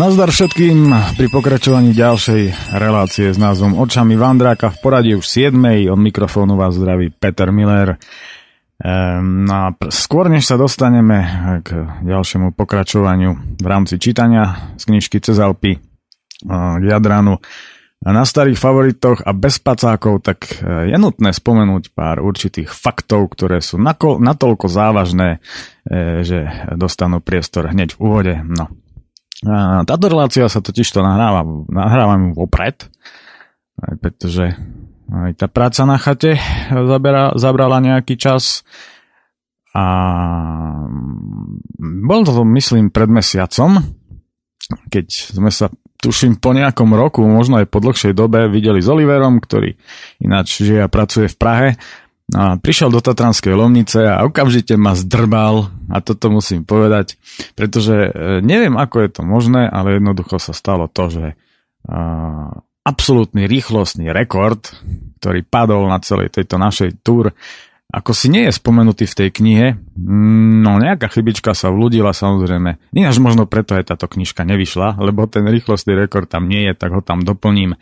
Nazdar všetkým pri pokračovaní ďalšej relácie s názvom Očami Vandráka v poradí už 7. Od mikrofónu vás zdraví Peter Miller. Ehm, no a skôr než sa dostaneme k ďalšiemu pokračovaniu v rámci čítania z knižky Cez Alpy k Jadranu na starých favoritoch a bez pacákov, tak e, je nutné spomenúť pár určitých faktov, ktoré sú natoľko závažné, e, že dostanú priestor hneď v úvode. No, táto relácia sa totiž to nahráva, nahrávam vopred, pretože aj tá práca na chate zabera, zabrala nejaký čas. A bol to, myslím, pred mesiacom, keď sme sa, tuším, po nejakom roku, možno aj po dlhšej dobe videli s Oliverom, ktorý ináč žije a pracuje v Prahe a prišiel do Tatranskej Lomnice a okamžite ma zdrbal, a toto musím povedať, pretože e, neviem, ako je to možné, ale jednoducho sa stalo to, že absolútny rýchlostný rekord, ktorý padol na celej tejto našej túr, ako si nie je spomenutý v tej knihe, no nejaká chybička sa vľudila samozrejme. Ináč možno preto aj táto knižka nevyšla, lebo ten rýchlostný rekord tam nie je, tak ho tam doplním.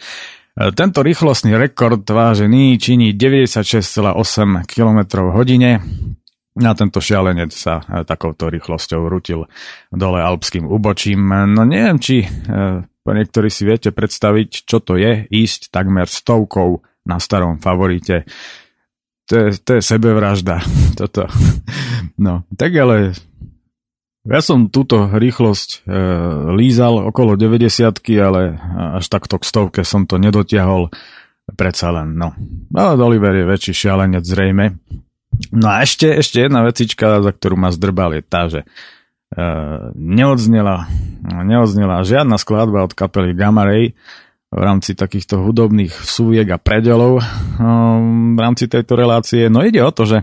E, tento rýchlostný rekord vážený činí 96,8 km hodine. A tento šialenec sa e, takouto rýchlosťou rutil dole alpským úbočím. No neviem, či e, niektorí si viete predstaviť, čo to je ísť takmer stovkou na starom favorite. To je, to je sebevražda. Toto. No, tak ale ja som túto rýchlosť e, lízal okolo 90 ale až takto k stovke som to nedotiahol. Predsa len, no. Ale Oliver je väčší šialenec zrejme. No a ešte, ešte jedna vecička, za ktorú ma zdrbal, je tá, že e, neodznela, neodznela žiadna skladba od kapely Gamma Ray v rámci takýchto hudobných súviek a predelov e, v rámci tejto relácie. No ide o to, že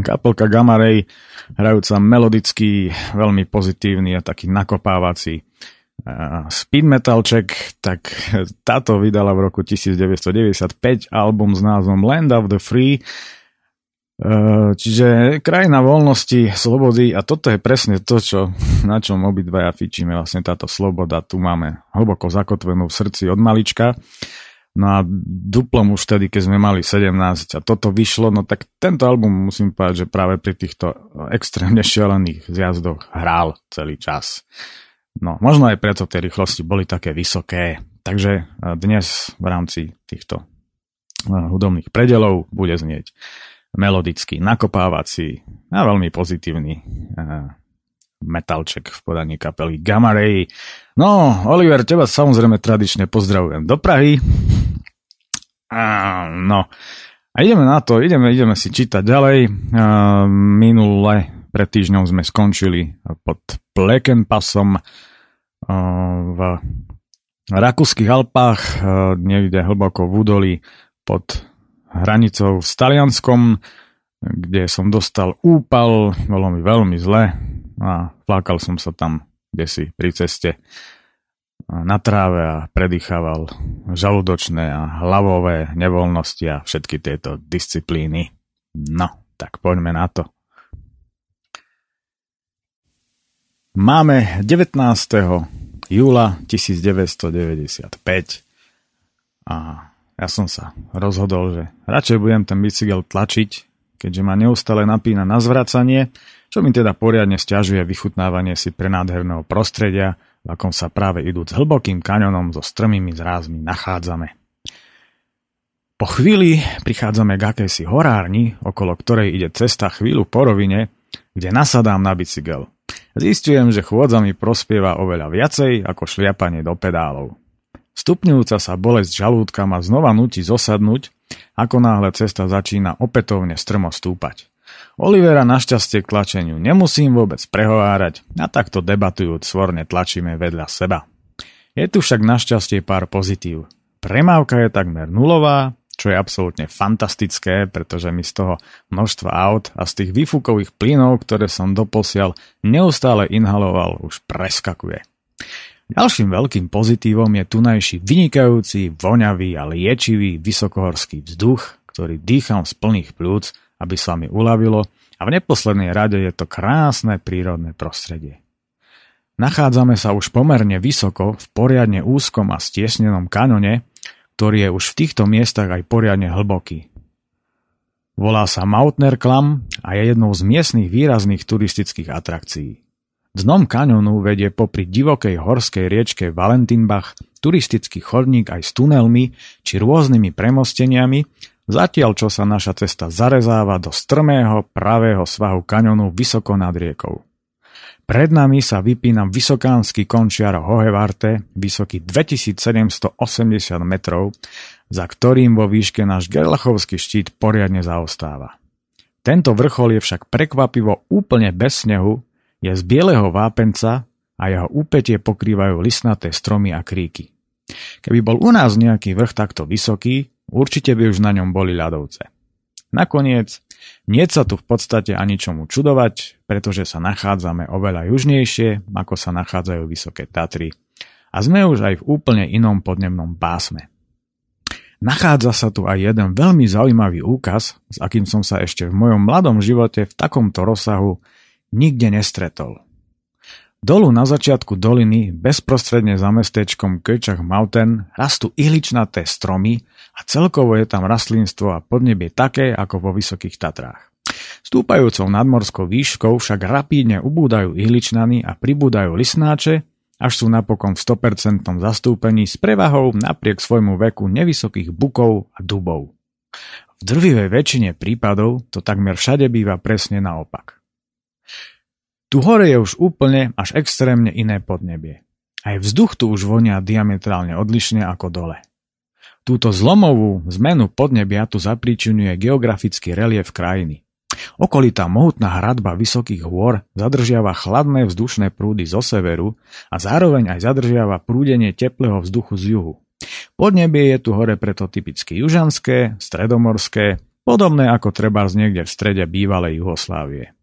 kapelka Gamma Ray hrajúca melodický, veľmi pozitívny a taký nakopávací speed metalček, tak táto vydala v roku 1995 album s názvom Land of the Free, Čiže krajina voľnosti, slobody a toto je presne to, čo, na čom obidvaja fičíme. Vlastne táto sloboda tu máme hlboko zakotvenú v srdci od malička. No a duplom už vtedy, keď sme mali 17 a toto vyšlo, no tak tento album musím povedať, že práve pri týchto extrémne šialených zjazdoch hral celý čas. No, možno aj preto tie rýchlosti boli také vysoké. Takže e, dnes v rámci týchto e, hudobných predelov bude znieť melodický, nakopávací a veľmi pozitívny e, metalček v podaní kapely Gamma Ray. No, Oliver, teba samozrejme tradične pozdravujem do Prahy. No, a ideme na to, ideme, ideme si čítať ďalej. A, minule, pred týždňom sme skončili pod Plekenpasom v Rakúskych Alpách, niekde hlboko v údolí pod hranicou s Talianskom, kde som dostal úpal, bolo mi veľmi zle a flákal som sa tam kde si pri ceste na tráve a predýchaval žalúdočné a hlavové nevoľnosti a všetky tieto disciplíny. No, tak poďme na to. Máme 19. júla 1995 a ja som sa rozhodol, že radšej budem ten bicykel tlačiť, keďže ma neustále napína na zvracanie, čo mi teda poriadne stiažuje vychutnávanie si prenádherného prostredia, v akom sa práve idúc hlbokým kaňonom so strmými zrázmi nachádzame. Po chvíli prichádzame k akejsi horárni, okolo ktorej ide cesta chvíľu po rovine, kde nasadám na bicykel. Zistujem, že chôdza mi prospieva oveľa viacej ako šliapanie do pedálov. Stupňujúca sa bolesť žalúdka ma znova nutí zosadnúť, ako náhle cesta začína opätovne strmo stúpať. Olivera našťastie k tlačeniu nemusím vôbec prehovárať a takto debatujúc svorne tlačíme vedľa seba. Je tu však našťastie pár pozitív. Premávka je takmer nulová, čo je absolútne fantastické, pretože mi z toho množstva aut a z tých výfukových plynov, ktoré som doposiaľ neustále inhaloval, už preskakuje. Ďalším veľkým pozitívom je tunajší vynikajúci, voňavý a liečivý vysokohorský vzduch, ktorý dýcham z plných plúc aby sa mi uľavilo a v neposlednej rade je to krásne prírodné prostredie. Nachádzame sa už pomerne vysoko v poriadne úzkom a stiesnenom kanone, ktorý je už v týchto miestach aj poriadne hlboký. Volá sa Mautner Klam a je jednou z miestnych výrazných turistických atrakcií. Dnom kaňonu vedie popri divokej horskej riečke Valentinbach turistický chodník aj s tunelmi či rôznymi premosteniami, zatiaľ čo sa naša cesta zarezáva do strmého pravého svahu kaňonu vysoko nad riekou. Pred nami sa vypína vysokánsky končiar Hohevarte, vysoký 2780 metrov, za ktorým vo výške náš Gerlachovský štít poriadne zaostáva. Tento vrchol je však prekvapivo úplne bez snehu, je z bieleho vápenca a jeho úpetie pokrývajú lisnaté stromy a kríky. Keby bol u nás nejaký vrch takto vysoký, určite by už na ňom boli ľadovce. Nakoniec, nie sa tu v podstate ani čomu čudovať, pretože sa nachádzame oveľa južnejšie, ako sa nachádzajú Vysoké Tatry. A sme už aj v úplne inom podnebnom pásme. Nachádza sa tu aj jeden veľmi zaujímavý úkaz, s akým som sa ešte v mojom mladom živote v takomto rozsahu nikde nestretol. Dolu na začiatku doliny, bezprostredne za mestečkom Köčach Mountain, rastú ihličnaté stromy a celkovo je tam rastlinstvo a podnebie také ako vo Vysokých Tatrách. Stúpajúcou nadmorskou výškou však rapídne ubúdajú ihličnany a pribúdajú lisnáče, až sú napokon v 100% zastúpení s prevahou napriek svojmu veku nevysokých bukov a dubov. V drvivej väčšine prípadov to takmer všade býva presne naopak. Tu hore je už úplne až extrémne iné podnebie. Aj vzduch tu už vonia diametrálne odlišne ako dole. Túto zlomovú zmenu podnebia tu zapríčinuje geografický relief krajiny. Okolitá mohutná hradba vysokých hôr zadržiava chladné vzdušné prúdy zo severu a zároveň aj zadržiava prúdenie teplého vzduchu z juhu. Podnebie je tu hore preto typicky južanské, stredomorské, podobné ako treba z niekde v strede bývalej Juhoslávie.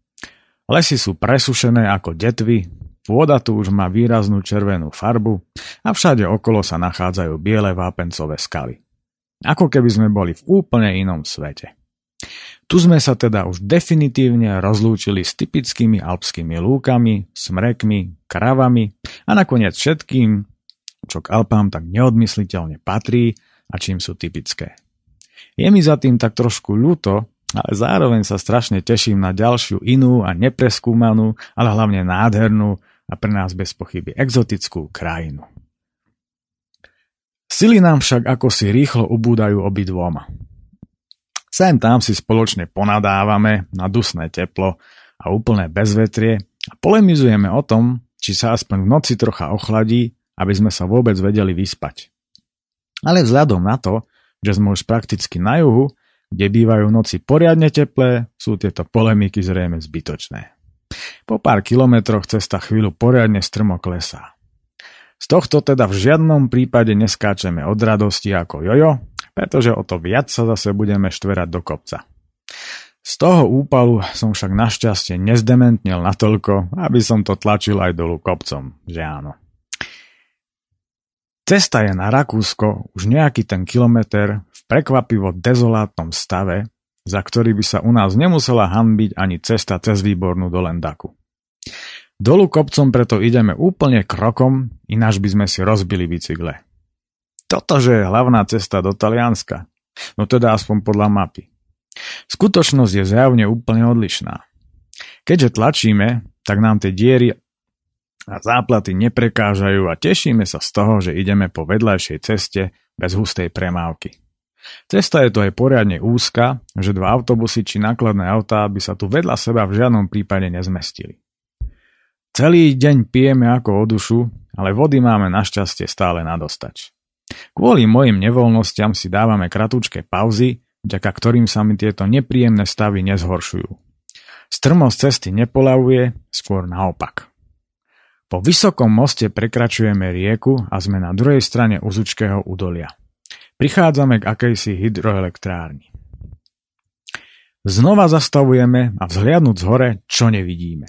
Lesy sú presušené ako detvy, pôda tu už má výraznú červenú farbu a všade okolo sa nachádzajú biele vápencové skaly. Ako keby sme boli v úplne inom svete. Tu sme sa teda už definitívne rozlúčili s typickými alpskými lúkami, smrekmi, kravami a nakoniec všetkým, čo k Alpám tak neodmysliteľne patrí a čím sú typické. Je mi za tým tak trošku ľúto, ale zároveň sa strašne teším na ďalšiu inú a nepreskúmanú, ale hlavne nádhernú a pre nás bez pochyby exotickú krajinu. Sily nám však ako si rýchlo ubúdajú obidvoma. Sem tam si spoločne ponadávame na dusné teplo a úplné bezvetrie a polemizujeme o tom, či sa aspoň v noci trocha ochladí, aby sme sa vôbec vedeli vyspať. Ale vzhľadom na to, že sme už prakticky na juhu, kde bývajú noci poriadne teplé, sú tieto polemiky zrejme zbytočné. Po pár kilometroch cesta chvíľu poriadne strmo klesá. Z tohto teda v žiadnom prípade neskáčeme od radosti ako jojo, pretože o to viac sa zase budeme štverať do kopca. Z toho úpalu som však našťastie nezdementnil natoľko, aby som to tlačil aj dolu kopcom, že áno. Cesta je na Rakúsko už nejaký ten kilometr v prekvapivo dezolátnom stave, za ktorý by sa u nás nemusela hanbiť ani cesta cez výbornú do Lendaku. Dolu kopcom preto ideme úplne krokom, ináč by sme si rozbili bicykle. Totože je hlavná cesta do Talianska, no teda aspoň podľa mapy. Skutočnosť je zjavne úplne odlišná. Keďže tlačíme, tak nám tie diery a záplaty neprekážajú a tešíme sa z toho, že ideme po vedľajšej ceste bez hustej premávky. Cesta je to aj poriadne úzka, že dva autobusy či nákladné autá by sa tu vedľa seba v žiadnom prípade nezmestili. Celý deň pijeme ako o dušu, ale vody máme našťastie stále nadostač. Kvôli mojim nevoľnostiam si dávame kratúčke pauzy, vďaka ktorým sa mi tieto nepríjemné stavy nezhoršujú. Strmosť cesty nepolavuje, skôr naopak. Po vysokom moste prekračujeme rieku a sme na druhej strane Uzučkého údolia. Prichádzame k akejsi hydroelektrárni. Znova zastavujeme a vzhliadnúť z hore, čo nevidíme.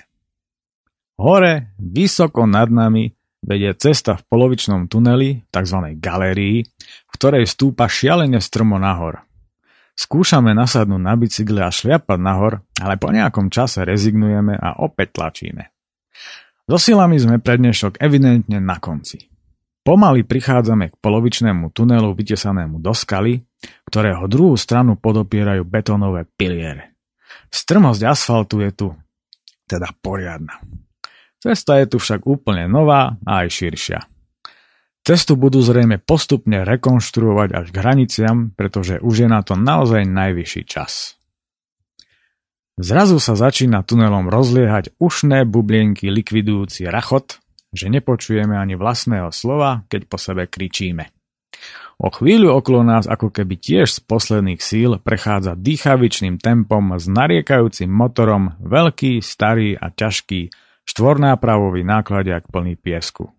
Hore, vysoko nad nami, vedie cesta v polovičnom tuneli, tzv. galérii, v ktorej stúpa šialene strmo nahor. Skúšame nasadnúť na bicykle a šliapať nahor, ale po nejakom čase rezignujeme a opäť tlačíme. So silami sme pre dnešok evidentne na konci. Pomaly prichádzame k polovičnému tunelu vytesanému do skaly, ktorého druhú stranu podopierajú betónové piliere. Strmosť asfaltu je tu teda poriadna. Cesta je tu však úplne nová a aj širšia. Cestu budú zrejme postupne rekonštruovať až k hraniciam, pretože už je na to naozaj najvyšší čas. Zrazu sa začína tunelom rozliehať ušné bublienky likvidujúci rachot, že nepočujeme ani vlastného slova, keď po sebe kričíme. O chvíľu okolo nás ako keby tiež z posledných síl prechádza dýchavičným tempom s nariekajúcim motorom veľký, starý a ťažký štvornápravový nákladiak plný piesku.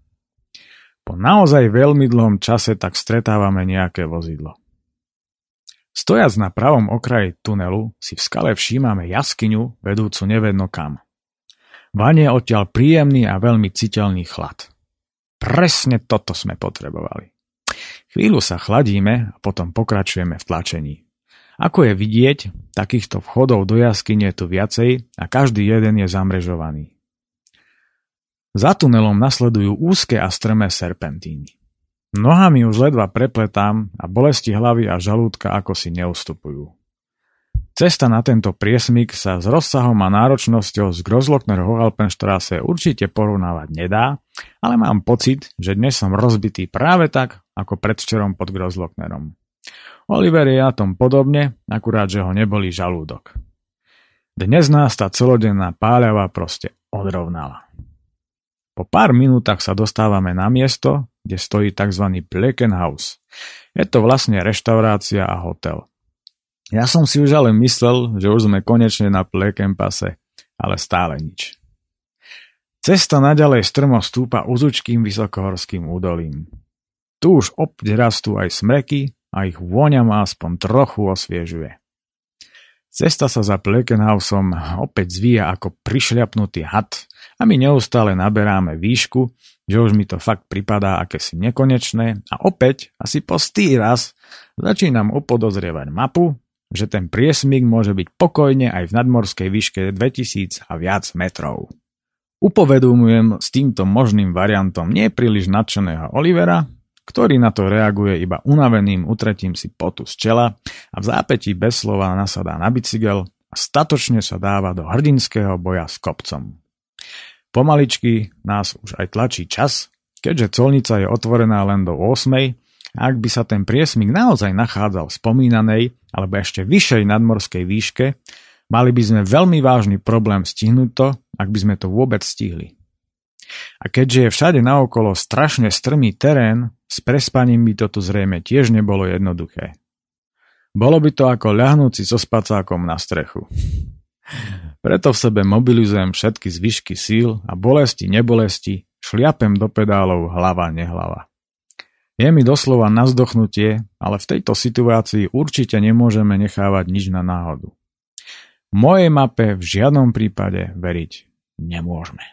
Po naozaj veľmi dlhom čase tak stretávame nejaké vozidlo. Stojac na pravom okraji tunelu si v skale všímame jaskyňu vedúcu nevedno kam. Vanie odtiaľ príjemný a veľmi citeľný chlad. Presne toto sme potrebovali. Chvíľu sa chladíme a potom pokračujeme v tlačení. Ako je vidieť, takýchto vchodov do jaskyne je tu viacej a každý jeden je zamrežovaný. Za tunelom nasledujú úzke a strmé serpentíny. Nohami už ledva prepletám a bolesti hlavy a žalúdka ako si neustupujú. Cesta na tento priesmik sa s rozsahom a náročnosťou z Grozlockner Hohalpenstrasse určite porovnávať nedá, ale mám pocit, že dnes som rozbitý práve tak, ako predvčerom pod Grozlocknerom. Oliver je na tom podobne, akurát, že ho neboli žalúdok. Dnes nás tá celodenná páľava proste odrovnala. Po pár minútach sa dostávame na miesto, kde stojí tzv. Blacken House. Je to vlastne reštaurácia a hotel. Ja som si už ale myslel, že už sme konečne na Blacken pase, ale stále nič. Cesta naďalej strmo stúpa uzučkým vysokohorským údolím. Tu už opäť aj smreky a ich vôňa ma aspoň trochu osviežuje. Cesta sa za Plekenhausom opäť zvíja ako prišľapnutý had a my neustále naberáme výšku, že už mi to fakt pripadá akési nekonečné a opäť asi po stý raz začínam upodozrievať mapu, že ten priesmik môže byť pokojne aj v nadmorskej výške 2000 a viac metrov. Upovedomujem s týmto možným variantom nie príliš nadšeného Olivera, ktorý na to reaguje iba unaveným utretím si potu z čela a v zápätí bez slova nasadá na bicykel a statočne sa dáva do hrdinského boja s kopcom. Pomaličky nás už aj tlačí čas, keďže colnica je otvorená len do 8. A ak by sa ten priesmik naozaj nachádzal v spomínanej alebo ešte vyššej nadmorskej výške, mali by sme veľmi vážny problém stihnúť to, ak by sme to vôbec stihli. A keďže je všade naokolo strašne strmý terén, s prespaním by toto zrejme tiež nebolo jednoduché. Bolo by to ako ľahnúci so spacákom na strechu. Preto v sebe mobilizujem všetky zvyšky síl a bolesti, nebolesti, šliapem do pedálov hlava, nehlava. Je mi doslova na zdochnutie, ale v tejto situácii určite nemôžeme nechávať nič na náhodu. Mojej mape v žiadnom prípade veriť nemôžeme.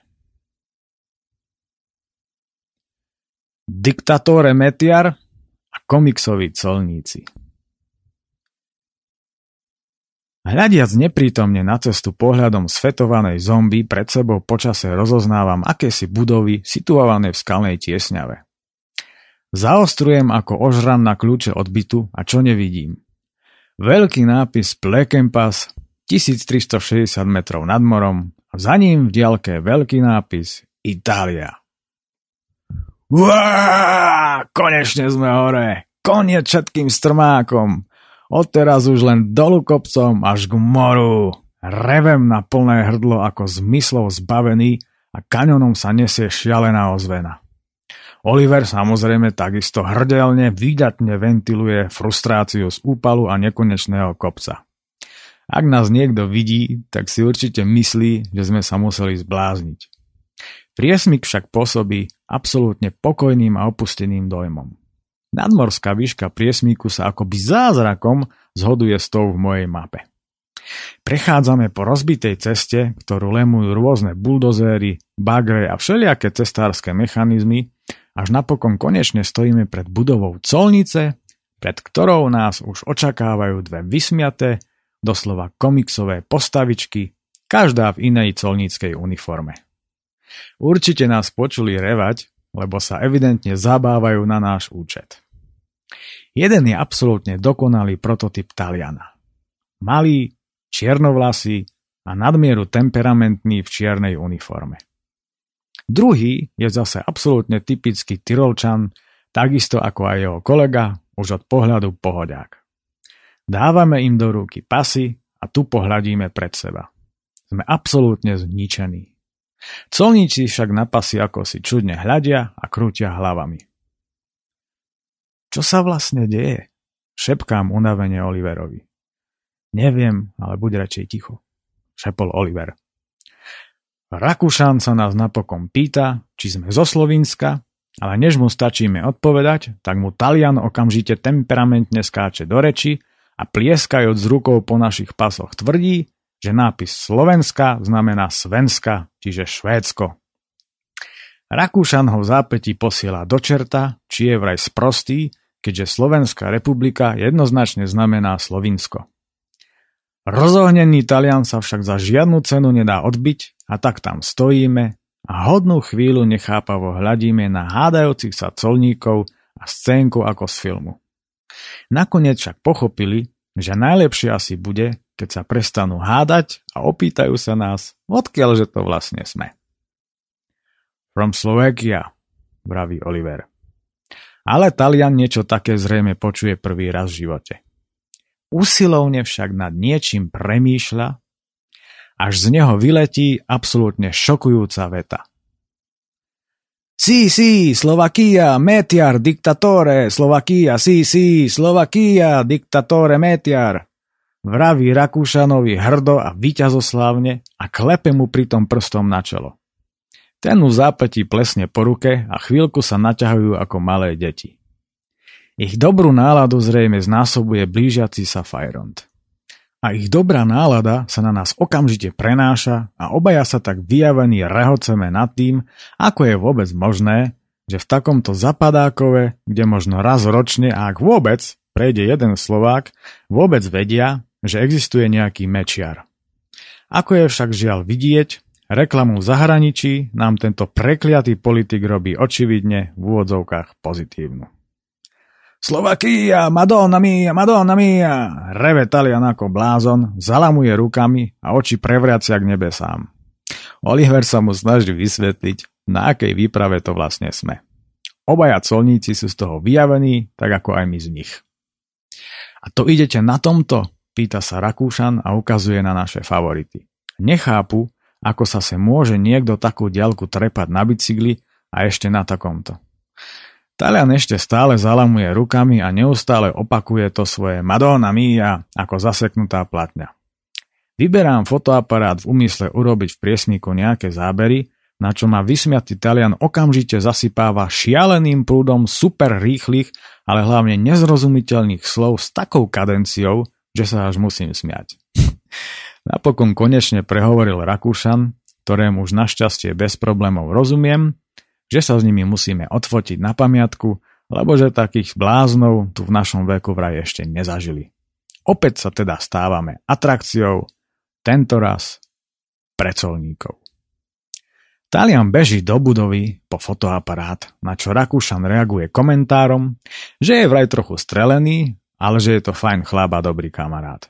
Diktatore Metiar a komiksoví colníci. Hľadiac neprítomne na cestu pohľadom svetovanej zombie pred sebou počase rozoznávam akési budovy situované v skalnej tiesňave. Zaostrujem ako ožran na kľúče od bytu a čo nevidím. Veľký nápis Pass 1360 metrov nad morom a za ním v diaľke veľký nápis Itália. Uá, konečne sme hore. Koniec všetkým strmákom. Odteraz už len dolu kopcom až k moru. Revem na plné hrdlo ako zmyslov zbavený a kaňonom sa nesie šialená ozvena. Oliver samozrejme takisto hrdelne, výdatne ventiluje frustráciu z úpalu a nekonečného kopca. Ak nás niekto vidí, tak si určite myslí, že sme sa museli zblázniť. Priesmik však pôsobí absolútne pokojným a opusteným dojmom. Nadmorská výška priesmíku sa akoby zázrakom zhoduje s tou v mojej mape. Prechádzame po rozbitej ceste, ktorú lemujú rôzne buldozéry, bagre a všelijaké cestárske mechanizmy, až napokon konečne stojíme pred budovou colnice, pred ktorou nás už očakávajú dve vysmiaté, doslova komiksové postavičky, každá v inej colníckej uniforme. Určite nás počuli revať, lebo sa evidentne zabávajú na náš účet. Jeden je absolútne dokonalý prototyp Taliana. Malý, čiernovlasý a nadmieru temperamentný v čiernej uniforme. Druhý je zase absolútne typický Tyrolčan, takisto ako aj jeho kolega, už od pohľadu pohodiak. Dávame im do ruky pasy a tu pohľadíme pred seba. Sme absolútne zničení. Colníci však na pasy ako si čudne hľadia a krútia hlavami. Čo sa vlastne deje? Šepkám unavene Oliverovi. Neviem, ale buď radšej ticho. Šepol Oliver. Rakúšan sa nás napokon pýta, či sme zo Slovinska, ale než mu stačíme odpovedať, tak mu Talian okamžite temperamentne skáče do reči a plieskajúc rukou po našich pasoch tvrdí, že nápis Slovenska znamená Svenska, čiže Švédsko. Rakúšan ho v zápätí posiela do čerta, či je vraj sprostý, keďže Slovenská republika jednoznačne znamená Slovinsko. Rozohnený Talian sa však za žiadnu cenu nedá odbiť a tak tam stojíme a hodnú chvíľu nechápavo hľadíme na hádajúcich sa colníkov a scénku ako z filmu. Nakoniec však pochopili, že najlepšie asi bude, keď sa prestanú hádať a opýtajú sa nás, odkiaľ že to vlastne sme. From Slovakia, vraví Oliver. Ale Talian niečo také zrejme počuje prvý raz v živote. Usilovne však nad niečím premýšľa, až z neho vyletí absolútne šokujúca veta. Sí, sí, Slovakia, metiar, diktatore, Slovakia, sí, sí, Slovakia, diktatore, metiar. Vraví Rakúšanovi hrdo a víťazoslávne a klepe mu pritom prstom na čelo. Ten mu zápetí plesne po ruke a chvíľku sa naťahujú ako malé deti. Ich dobrú náladu zrejme znásobuje blížiaci sa Fajrond. A ich dobrá nálada sa na nás okamžite prenáša a obaja sa tak vyjavení rehoceme nad tým, ako je vôbec možné, že v takomto zapadákove, kde možno raz ročne a ak vôbec prejde jeden Slovák, vôbec vedia, že existuje nejaký mečiar. Ako je však žiaľ vidieť, reklamu v zahraničí nám tento prekliatý politik robí očividne v úvodzovkách pozitívnu. Slovakia, Madonna mia, Madonna mia, reve Talian ako blázon, zalamuje rukami a oči prevriacia k nebesám. Oliver sa mu snaží vysvetliť, na akej výprave to vlastne sme. Obaja colníci sú z toho vyjavení, tak ako aj my z nich. A to idete na tomto? Pýta sa Rakúšan a ukazuje na naše favority. Nechápu, ako sa se môže niekto takú diaľku trepať na bicykli a ešte na takomto. Talian ešte stále zalamuje rukami a neustále opakuje to svoje Madonna mia ako zaseknutá platňa. Vyberám fotoaparát v úmysle urobiť v priesniku nejaké zábery, na čo ma vysmiatý Talian okamžite zasypáva šialeným prúdom super rýchlych, ale hlavne nezrozumiteľných slov s takou kadenciou, že sa až musím smiať. Napokon konečne prehovoril Rakúšan, ktorému už našťastie bez problémov rozumiem že sa s nimi musíme odfotiť na pamiatku, lebo že takých bláznov tu v našom veku vraj ešte nezažili. Opäť sa teda stávame atrakciou, tentoraz pre colníkov. Talian beží do budovy po fotoaparát, na čo Rakúšan reaguje komentárom, že je vraj trochu strelený, ale že je to fajn chlap a dobrý kamarát.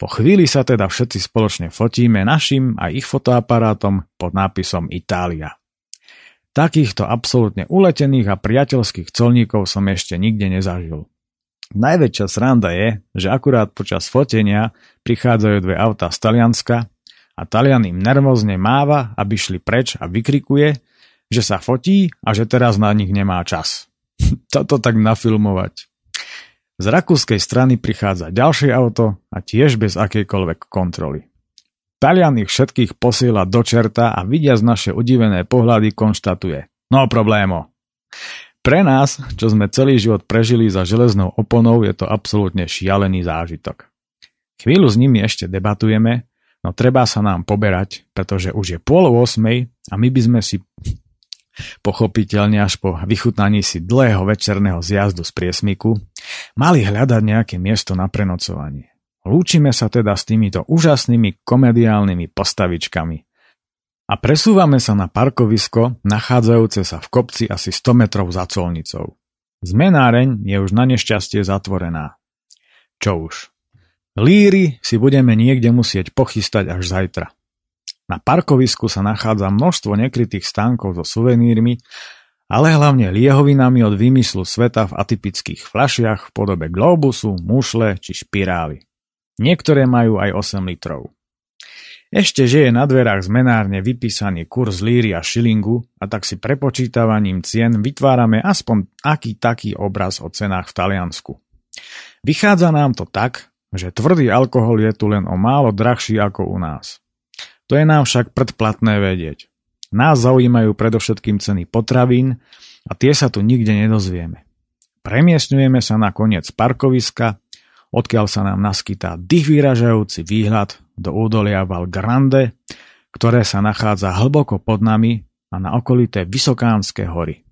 Po chvíli sa teda všetci spoločne fotíme našim a ich fotoaparátom pod nápisom Itália. Takýchto absolútne uletených a priateľských colníkov som ešte nikde nezažil. Najväčšia sranda je, že akurát počas fotenia prichádzajú dve auta z Talianska a Talian im nervózne máva, aby šli preč a vykrikuje, že sa fotí a že teraz na nich nemá čas. Toto tak nafilmovať. Z rakúskej strany prichádza ďalšie auto a tiež bez akejkoľvek kontroly. Talian ich všetkých posiela do čerta a z naše udivené pohľady konštatuje. No problémo. Pre nás, čo sme celý život prežili za železnou oponou, je to absolútne šialený zážitok. Chvíľu s nimi ešte debatujeme, no treba sa nám poberať, pretože už je pol 8 a my by sme si pochopiteľne až po vychutnaní si dlhého večerného zjazdu z priesmiku mali hľadať nejaké miesto na prenocovanie. Lúčime sa teda s týmito úžasnými komediálnymi postavičkami. A presúvame sa na parkovisko, nachádzajúce sa v kopci asi 100 metrov za colnicou. Zmenáreň je už na nešťastie zatvorená. Čo už. Líry si budeme niekde musieť pochystať až zajtra. Na parkovisku sa nachádza množstvo nekrytých stánkov so suvenírmi, ale hlavne liehovinami od vymyslu sveta v atypických fľašiach v podobe globusu, mušle či špirály. Niektoré majú aj 8 litrov. Ešte, že je na dverách zmenárne vypísaný kurz líry a šilingu a tak si prepočítavaním cien vytvárame aspoň aký taký obraz o cenách v Taliansku. Vychádza nám to tak, že tvrdý alkohol je tu len o málo drahší ako u nás. To je nám však predplatné vedieť. Nás zaujímajú predovšetkým ceny potravín a tie sa tu nikde nedozvieme. Premiestňujeme sa na koniec parkoviska, odkiaľ sa nám naskytá dých vyražajúci výhľad do údolia Val Grande, ktoré sa nachádza hlboko pod nami a na okolité Vysokánske hory.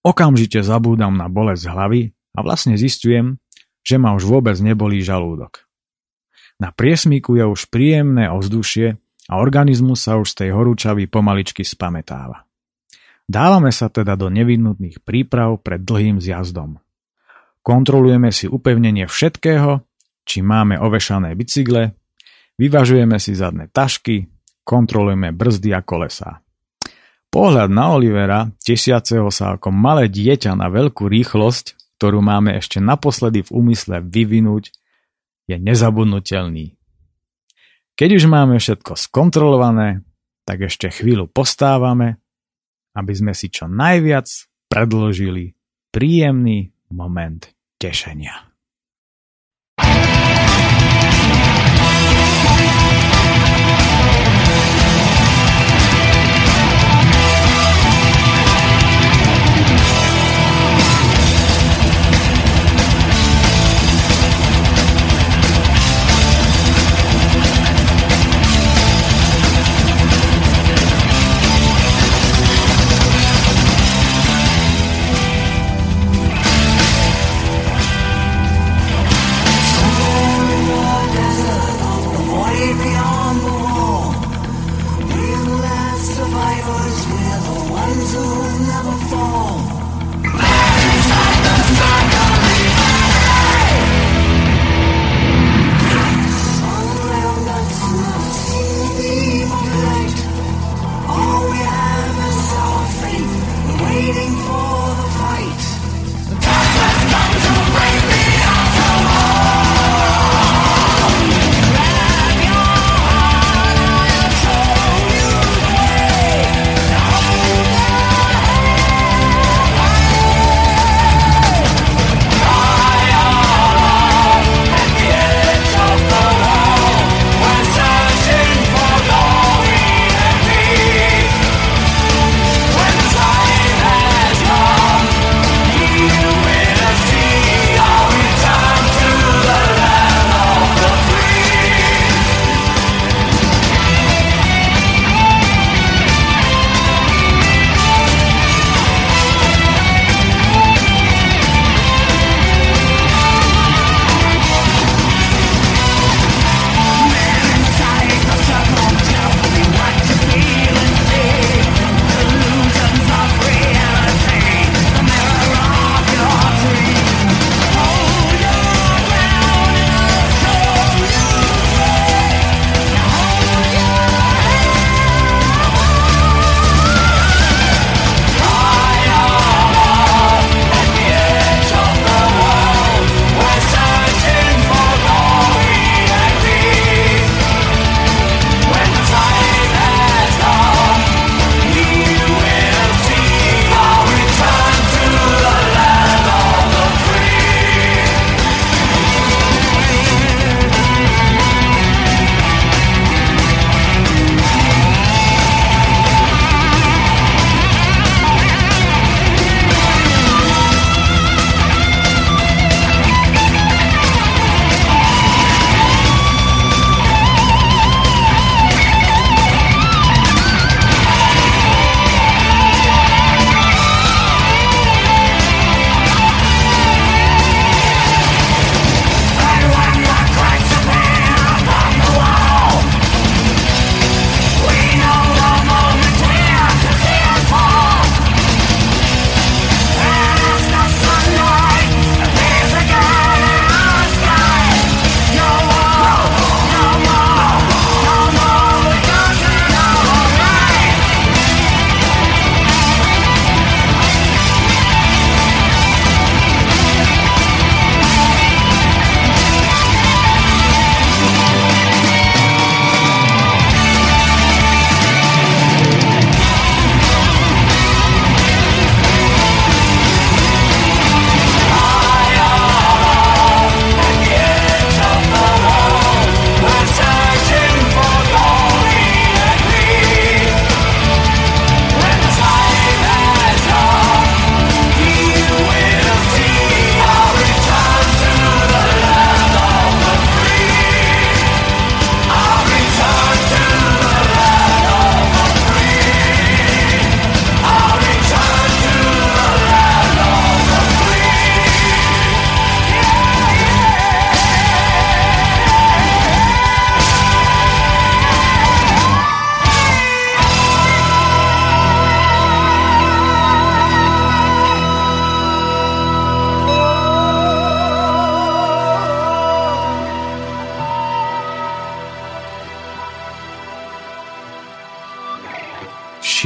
Okamžite zabúdam na bolesť hlavy a vlastne zistujem, že ma už vôbec nebolí žalúdok. Na priesmiku je už príjemné ovzdušie a organizmus sa už z tej horúčavy pomaličky spametáva. Dávame sa teda do nevyhnutných príprav pred dlhým zjazdom. Kontrolujeme si upevnenie všetkého, či máme ovešané bicykle, Vyvažujeme si zadné tašky, kontrolujeme brzdy a kolesá. Pohľad na Olivera, tesiaceho sa ako malé dieťa na veľkú rýchlosť, ktorú máme ešte naposledy v úmysle vyvinúť, je nezabudnutelný. Keď už máme všetko skontrolované, tak ešte chvíľu postávame, aby sme si čo najviac predložili príjemný moment tešenia.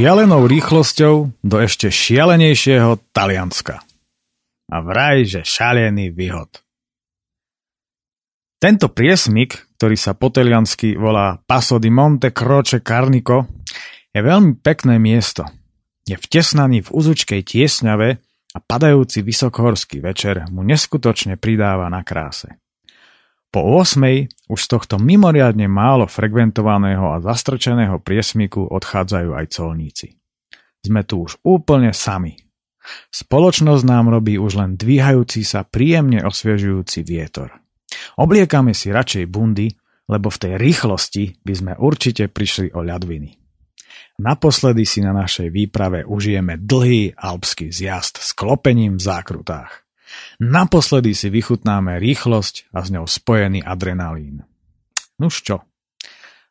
Šialenou rýchlosťou do ešte šialenejšieho Talianska. A vraj, že šalený výhod. Tento priesmik, ktorý sa po taliansky volá Paso di Monte Croce Carnico, je veľmi pekné miesto. Je vtesnaný v uzučkej tiesňave a padajúci vysokohorský večer mu neskutočne pridáva na kráse. Po 8. už z tohto mimoriadne málo frekventovaného a zastrčeného priesmiku odchádzajú aj colníci. Sme tu už úplne sami. Spoločnosť nám robí už len dvíhajúci sa príjemne osviežujúci vietor. Obliekame si radšej bundy, lebo v tej rýchlosti by sme určite prišli o ľadviny. Naposledy si na našej výprave užijeme dlhý alpský zjazd s klopením v zákrutách. Naposledy si vychutnáme rýchlosť a s ňou spojený adrenalín. Nuž čo?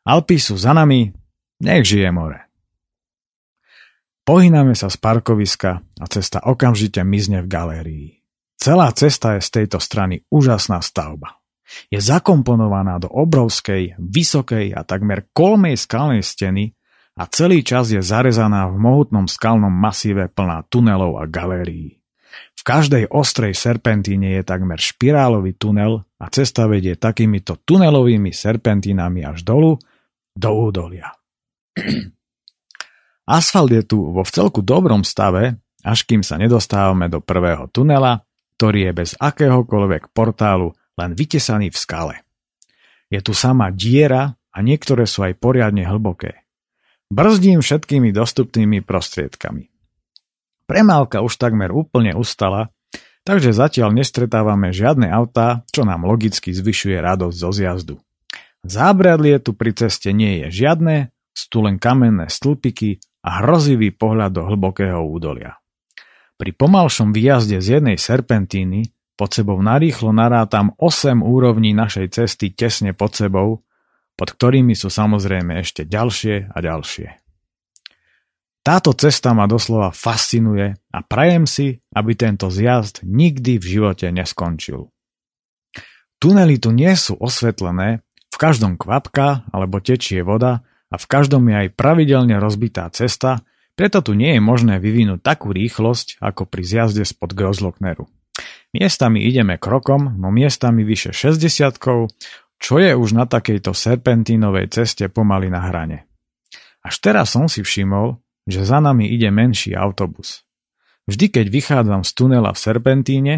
Alpy sú za nami, nech žije more. Pohyname sa z parkoviska a cesta okamžite mizne v galérii. Celá cesta je z tejto strany úžasná stavba. Je zakomponovaná do obrovskej, vysokej a takmer kolmej skalnej steny a celý čas je zarezaná v mohutnom skalnom masíve plná tunelov a galérií. V každej ostrej serpentíne je takmer špirálový tunel a cesta vedie takýmito tunelovými serpentínami až dolu, do údolia. Asfalt je tu vo vcelku dobrom stave, až kým sa nedostávame do prvého tunela, ktorý je bez akéhokoľvek portálu len vytesaný v skale. Je tu sama diera a niektoré sú aj poriadne hlboké. Brzdím všetkými dostupnými prostriedkami. Premávka už takmer úplne ustala, takže zatiaľ nestretávame žiadne autá, čo nám logicky zvyšuje radosť zo zjazdu. Zábradlie tu pri ceste nie je žiadne, sú len kamenné stĺpiky a hrozivý pohľad do hlbokého údolia. Pri pomalšom výjazde z jednej serpentíny pod sebou narýchlo narátam 8 úrovní našej cesty tesne pod sebou, pod ktorými sú samozrejme ešte ďalšie a ďalšie. Táto cesta ma doslova fascinuje a prajem si, aby tento zjazd nikdy v živote neskončil. Tunely tu nie sú osvetlené, v každom kvapka alebo tečie voda a v každom je aj pravidelne rozbitá cesta, preto tu nie je možné vyvinúť takú rýchlosť ako pri zjazde spod Grozlokneru. Miestami ideme krokom, no miestami vyše 60 čo je už na takejto serpentínovej ceste pomaly na hrane. Až teraz som si všimol, že za nami ide menší autobus. Vždy, keď vychádzam z tunela v Serpentíne,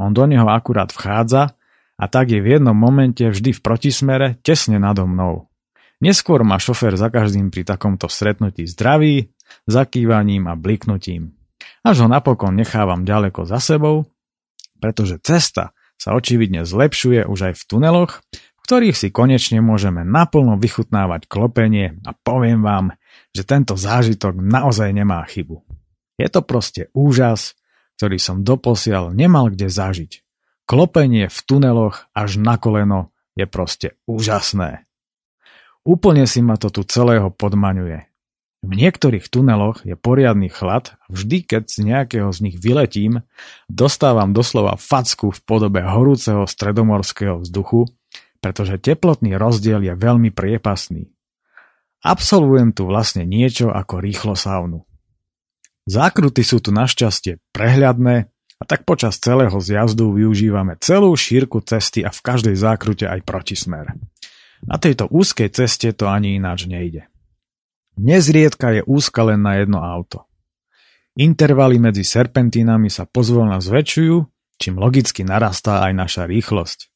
on do neho akurát vchádza a tak je v jednom momente vždy v protismere tesne nado mnou. Neskôr ma šofér za každým pri takomto stretnutí zdraví, zakývaním a bliknutím. Až ho napokon nechávam ďaleko za sebou, pretože cesta sa očividne zlepšuje už aj v tuneloch, v ktorých si konečne môžeme naplno vychutnávať klopenie a poviem vám, že tento zážitok naozaj nemá chybu. Je to proste úžas, ktorý som doposiaľ nemal kde zažiť. Klopenie v tuneloch až na koleno je proste úžasné. Úplne si ma to tu celého podmaňuje. V niektorých tuneloch je poriadny chlad a vždy, keď z nejakého z nich vyletím, dostávam doslova facku v podobe horúceho stredomorského vzduchu, pretože teplotný rozdiel je veľmi priepasný. Absolvujem tu vlastne niečo ako rýchlo saunu. Zákruty sú tu našťastie prehľadné a tak počas celého zjazdu využívame celú šírku cesty a v každej zákrute aj protismer. Na tejto úzkej ceste to ani ináč nejde. Nezriedka je úzka len na jedno auto. Intervaly medzi serpentínami sa pozvolna zväčšujú, čím logicky narastá aj naša rýchlosť.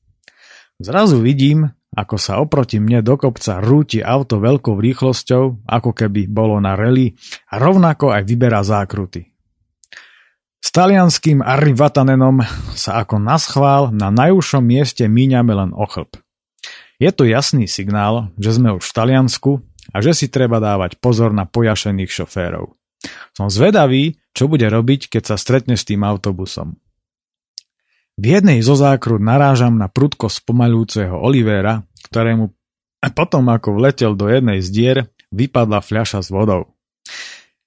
Zrazu vidím, ako sa oproti mne do kopca rúti auto veľkou rýchlosťou, ako keby bolo na rally a rovnako aj vyberá zákruty. S talianským Arrivatanenom sa ako naschvál na najúžšom mieste míňame len o chlb. Je to jasný signál, že sme už v Taliansku a že si treba dávať pozor na pojašených šoférov. Som zvedavý, čo bude robiť, keď sa stretne s tým autobusom. V jednej zo zákrut narážam na prudko spomalujúceho Olivera, ktorému potom ako vletel do jednej z dier, vypadla fľaša s vodou.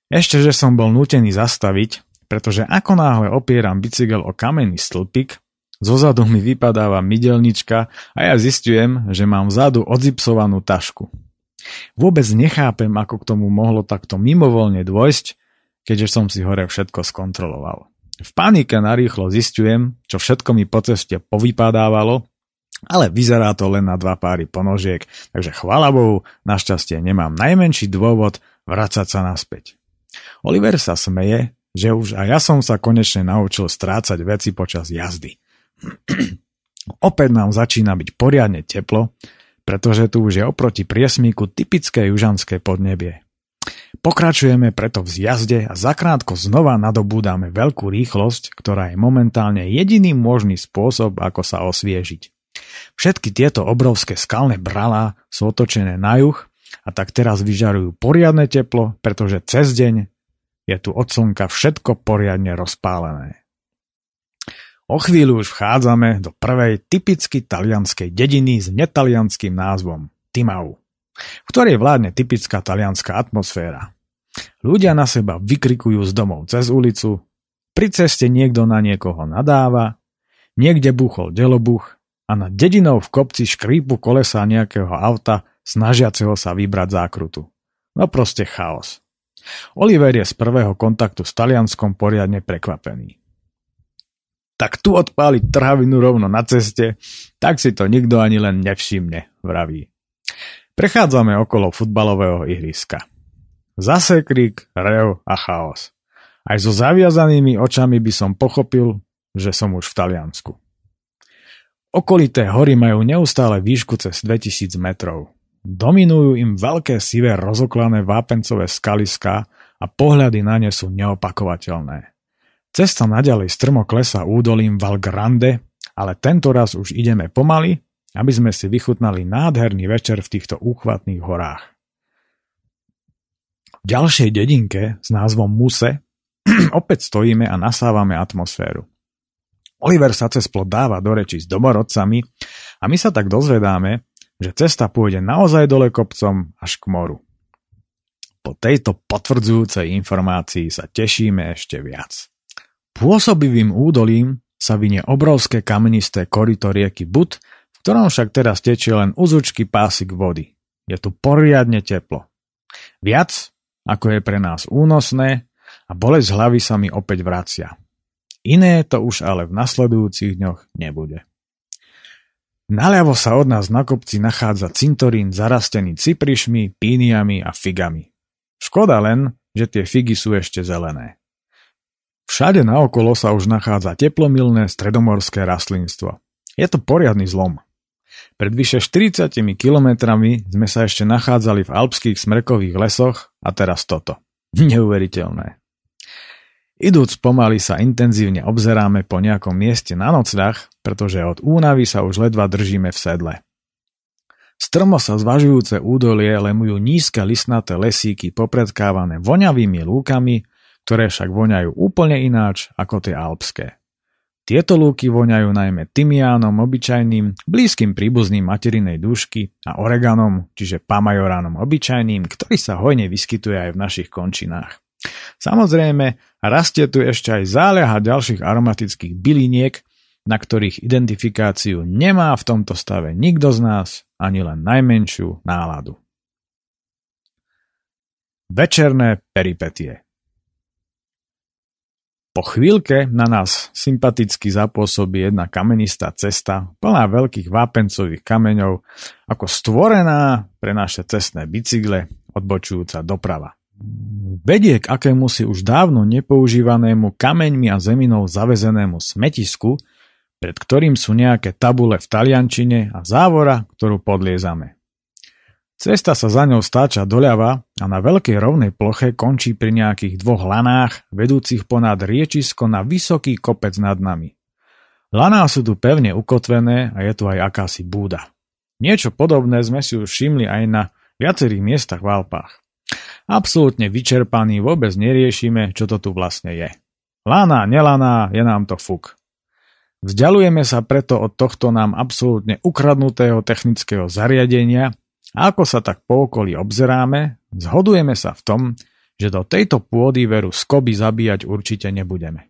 Ešte, že som bol nútený zastaviť, pretože ako náhle opieram bicykel o kamenný stĺpik, zozadu mi vypadáva mydelnička a ja zistujem, že mám vzadu odzipsovanú tašku. Vôbec nechápem, ako k tomu mohlo takto mimovoľne dôjsť, keďže som si hore všetko skontroloval. V panike narýchlo zistujem, čo všetko mi po ceste povypadávalo, ale vyzerá to len na dva páry ponožiek, takže chvála Bohu, našťastie nemám najmenší dôvod vrácať sa naspäť. Oliver sa smeje, že už aj ja som sa konečne naučil strácať veci počas jazdy. Opäť nám začína byť poriadne teplo, pretože tu už je oproti priesmíku typické južanské podnebie. Pokračujeme preto v zjazde a zakrátko znova nadobúdame veľkú rýchlosť, ktorá je momentálne jediný možný spôsob, ako sa osviežiť. Všetky tieto obrovské skalné bralá sú otočené na juh a tak teraz vyžarujú poriadne teplo, pretože cez deň je tu od slnka všetko poriadne rozpálené. O chvíľu už vchádzame do prvej typicky talianskej dediny s netalianským názvom Timau, v ktorej vládne typická talianská atmosféra. Ľudia na seba vykrikujú z domov cez ulicu, pri ceste niekto na niekoho nadáva, niekde buchol delobuch a na dedinou v kopci škrípu kolesa nejakého auta snažiaceho sa vybrať zákrutu. No proste chaos. Oliver je z prvého kontaktu s Talianskom poriadne prekvapený tak tu odpáliť trhavinu rovno na ceste, tak si to nikto ani len nevšimne, vraví. Prechádzame okolo futbalového ihriska. Zase krik, rev a chaos. Aj so zaviazanými očami by som pochopil, že som už v Taliansku. Okolité hory majú neustále výšku cez 2000 metrov. Dominujú im veľké sivé rozoklané vápencové skaliská a pohľady na ne sú neopakovateľné. Cesta naďalej strmo klesa údolím Val Grande, ale tento raz už ideme pomaly, aby sme si vychutnali nádherný večer v týchto úchvatných horách. V ďalšej dedinke s názvom Muse opäť stojíme a nasávame atmosféru. Oliver sa cez plot dáva do reči s domorodcami a my sa tak dozvedáme, že cesta pôjde naozaj dole kopcom až k moru. Po tejto potvrdzujúcej informácii sa tešíme ešte viac. Pôsobivým údolím sa vynie obrovské kamenisté korito rieky But, ktorom však teraz tečie len uzučky pásik vody. Je tu poriadne teplo. Viac, ako je pre nás únosné a bolesť hlavy sa mi opäť vracia. Iné to už ale v nasledujúcich dňoch nebude. Naľavo sa od nás na kopci nachádza cintorín zarastený ciprišmi, píniami a figami. Škoda len, že tie figy sú ešte zelené. Všade naokolo sa už nachádza teplomilné stredomorské rastlinstvo. Je to poriadny zlom. Pred vyše 40 kilometrami sme sa ešte nachádzali v alpských smrkových lesoch a teraz toto. Neuveriteľné. Idúc pomaly sa intenzívne obzeráme po nejakom mieste na nocľah, pretože od únavy sa už ledva držíme v sedle. Strmo sa zvažujúce údolie lemujú nízke lisnaté lesíky popredkávané voňavými lúkami, ktoré však voňajú úplne ináč ako tie alpské. Tieto lúky voňajú najmä tymiánom obyčajným, blízkym príbuzným materinej dúšky a oreganom, čiže pamajoránom obyčajným, ktorý sa hojne vyskytuje aj v našich končinách. Samozrejme, rastie tu ešte aj záľaha ďalších aromatických byliniek, na ktorých identifikáciu nemá v tomto stave nikto z nás ani len najmenšiu náladu. Večerné peripetie po chvíľke na nás sympaticky zapôsobí jedna kamenistá cesta, plná veľkých vápencových kameňov, ako stvorená pre naše cestné bicykle, odbočujúca doprava. Vedie k akému si už dávno nepoužívanému kameňmi a zeminou zavezenému smetisku, pred ktorým sú nejaké tabule v taliančine a závora, ktorú podliezame. Cesta sa za ňou stáča doľava a na veľkej rovnej ploche končí pri nejakých dvoch lanách, vedúcich ponad riečisko na vysoký kopec nad nami. Laná sú tu pevne ukotvené a je tu aj akási búda. Niečo podobné sme si už všimli aj na viacerých miestach v Alpách. Absolútne vyčerpaný vôbec neriešime, čo to tu vlastne je. Lana, nelaná, je nám to fuk. Vzdialujeme sa preto od tohto nám absolútne ukradnutého technického zariadenia ako sa tak po okolí obzeráme, zhodujeme sa v tom, že do tejto pôdy veru skoby zabíjať určite nebudeme.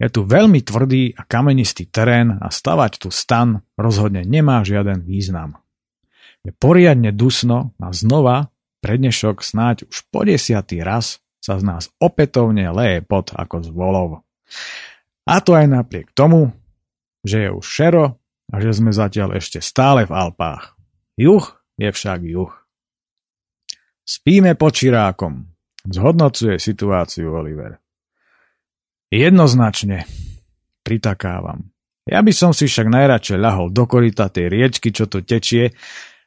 Je tu veľmi tvrdý a kamenistý terén a stavať tu stan rozhodne nemá žiaden význam. Je poriadne dusno a znova, prednešok snáď už po desiatý raz, sa z nás opätovne leje pot ako z volov. A to aj napriek tomu, že je už šero a že sme zatiaľ ešte stále v Alpách. Juh je však juh. Spíme počirákom, zhodnocuje situáciu Oliver. Jednoznačne, pritakávam. Ja by som si však najradšej ľahol do korita tej riečky, čo tu tečie,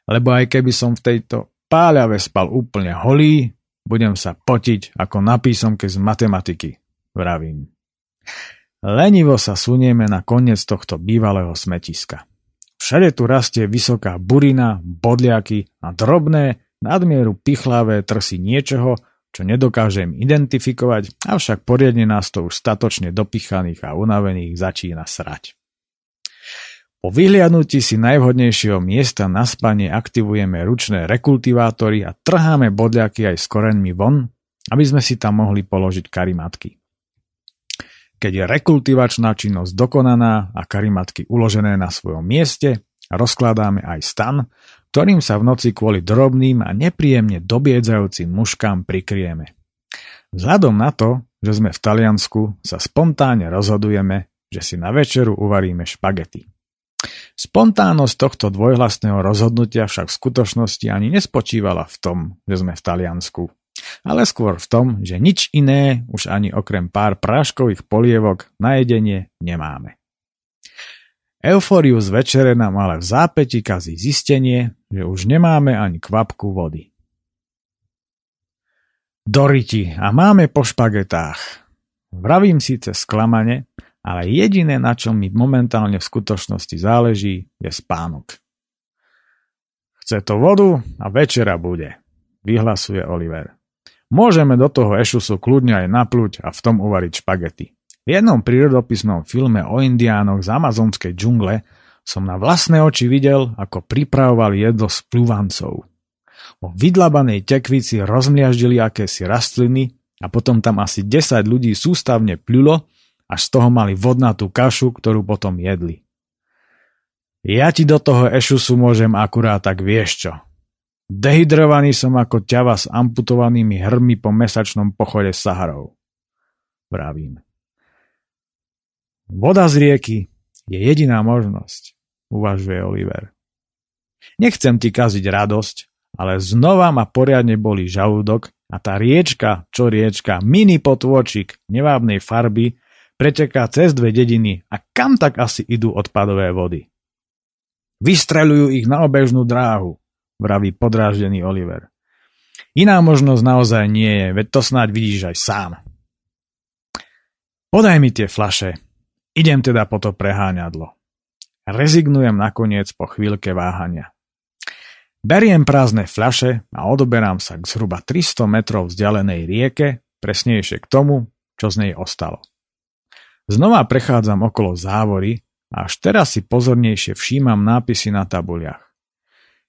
lebo aj keby som v tejto páľave spal úplne holý, budem sa potiť ako na písomke z matematiky, vravím. Lenivo sa sunieme na koniec tohto bývalého smetiska. Všade tu rastie vysoká burina, bodliaky a drobné, nadmieru pichlavé trsy niečoho, čo nedokážem identifikovať, avšak poriadne nás to už statočne dopichaných a unavených začína srať. Po vyhliadnutí si najvhodnejšieho miesta na spanie aktivujeme ručné rekultivátory a trháme bodliaky aj s koreňmi von, aby sme si tam mohli položiť karimatky. Keď je rekultivačná činnosť dokonaná a karimatky uložené na svojom mieste, rozkladáme aj stan, ktorým sa v noci kvôli drobným a nepríjemne dobiedzajúcim muškám prikrieme. Vzhľadom na to, že sme v Taliansku, sa spontánne rozhodujeme, že si na večeru uvaríme špagety. Spontánnosť tohto dvojhlasného rozhodnutia však v skutočnosti ani nespočívala v tom, že sme v Taliansku ale skôr v tom, že nič iné už ani okrem pár práškových polievok na jedenie nemáme. Eufóriu z večere nám ale v zápäti kazí zistenie, že už nemáme ani kvapku vody. Doriti a máme po špagetách. Vravím síce sklamane, ale jediné, na čom mi momentálne v skutočnosti záleží, je spánok. Chce to vodu a večera bude, vyhlasuje Oliver. Môžeme do toho ešusu kľudne aj naplúť a v tom uvariť špagety. V jednom prírodopisnom filme o indiánoch z amazonskej džungle som na vlastné oči videl, ako pripravovali jedlo s pľúvancov. O vydlabanej tekvici rozmliaždili akési rastliny a potom tam asi 10 ľudí sústavne pľulo, až z toho mali vodnatú kašu, ktorú potom jedli. Ja ti do toho ešusu môžem akurát tak vieš čo, Dehydrovaný som ako ťava s amputovanými hrmi po mesačnom pochode s Saharou. Vravím. Voda z rieky je jediná možnosť, uvažuje Oliver. Nechcem ti kaziť radosť, ale znova ma poriadne boli žalúdok a tá riečka, čo riečka, mini potôčik nevábnej farby, preteká cez dve dediny a kam tak asi idú odpadové vody. Vystreľujú ich na obežnú dráhu vraví podráždený Oliver. Iná možnosť naozaj nie je, veď to snáď vidíš aj sám. Podaj mi tie flaše. Idem teda po to preháňadlo. Rezignujem nakoniec po chvíľke váhania. Beriem prázdne fľaše a odoberám sa k zhruba 300 metrov vzdialenej rieke, presnejšie k tomu, čo z nej ostalo. Znova prechádzam okolo závory a až teraz si pozornejšie všímam nápisy na tabuliach.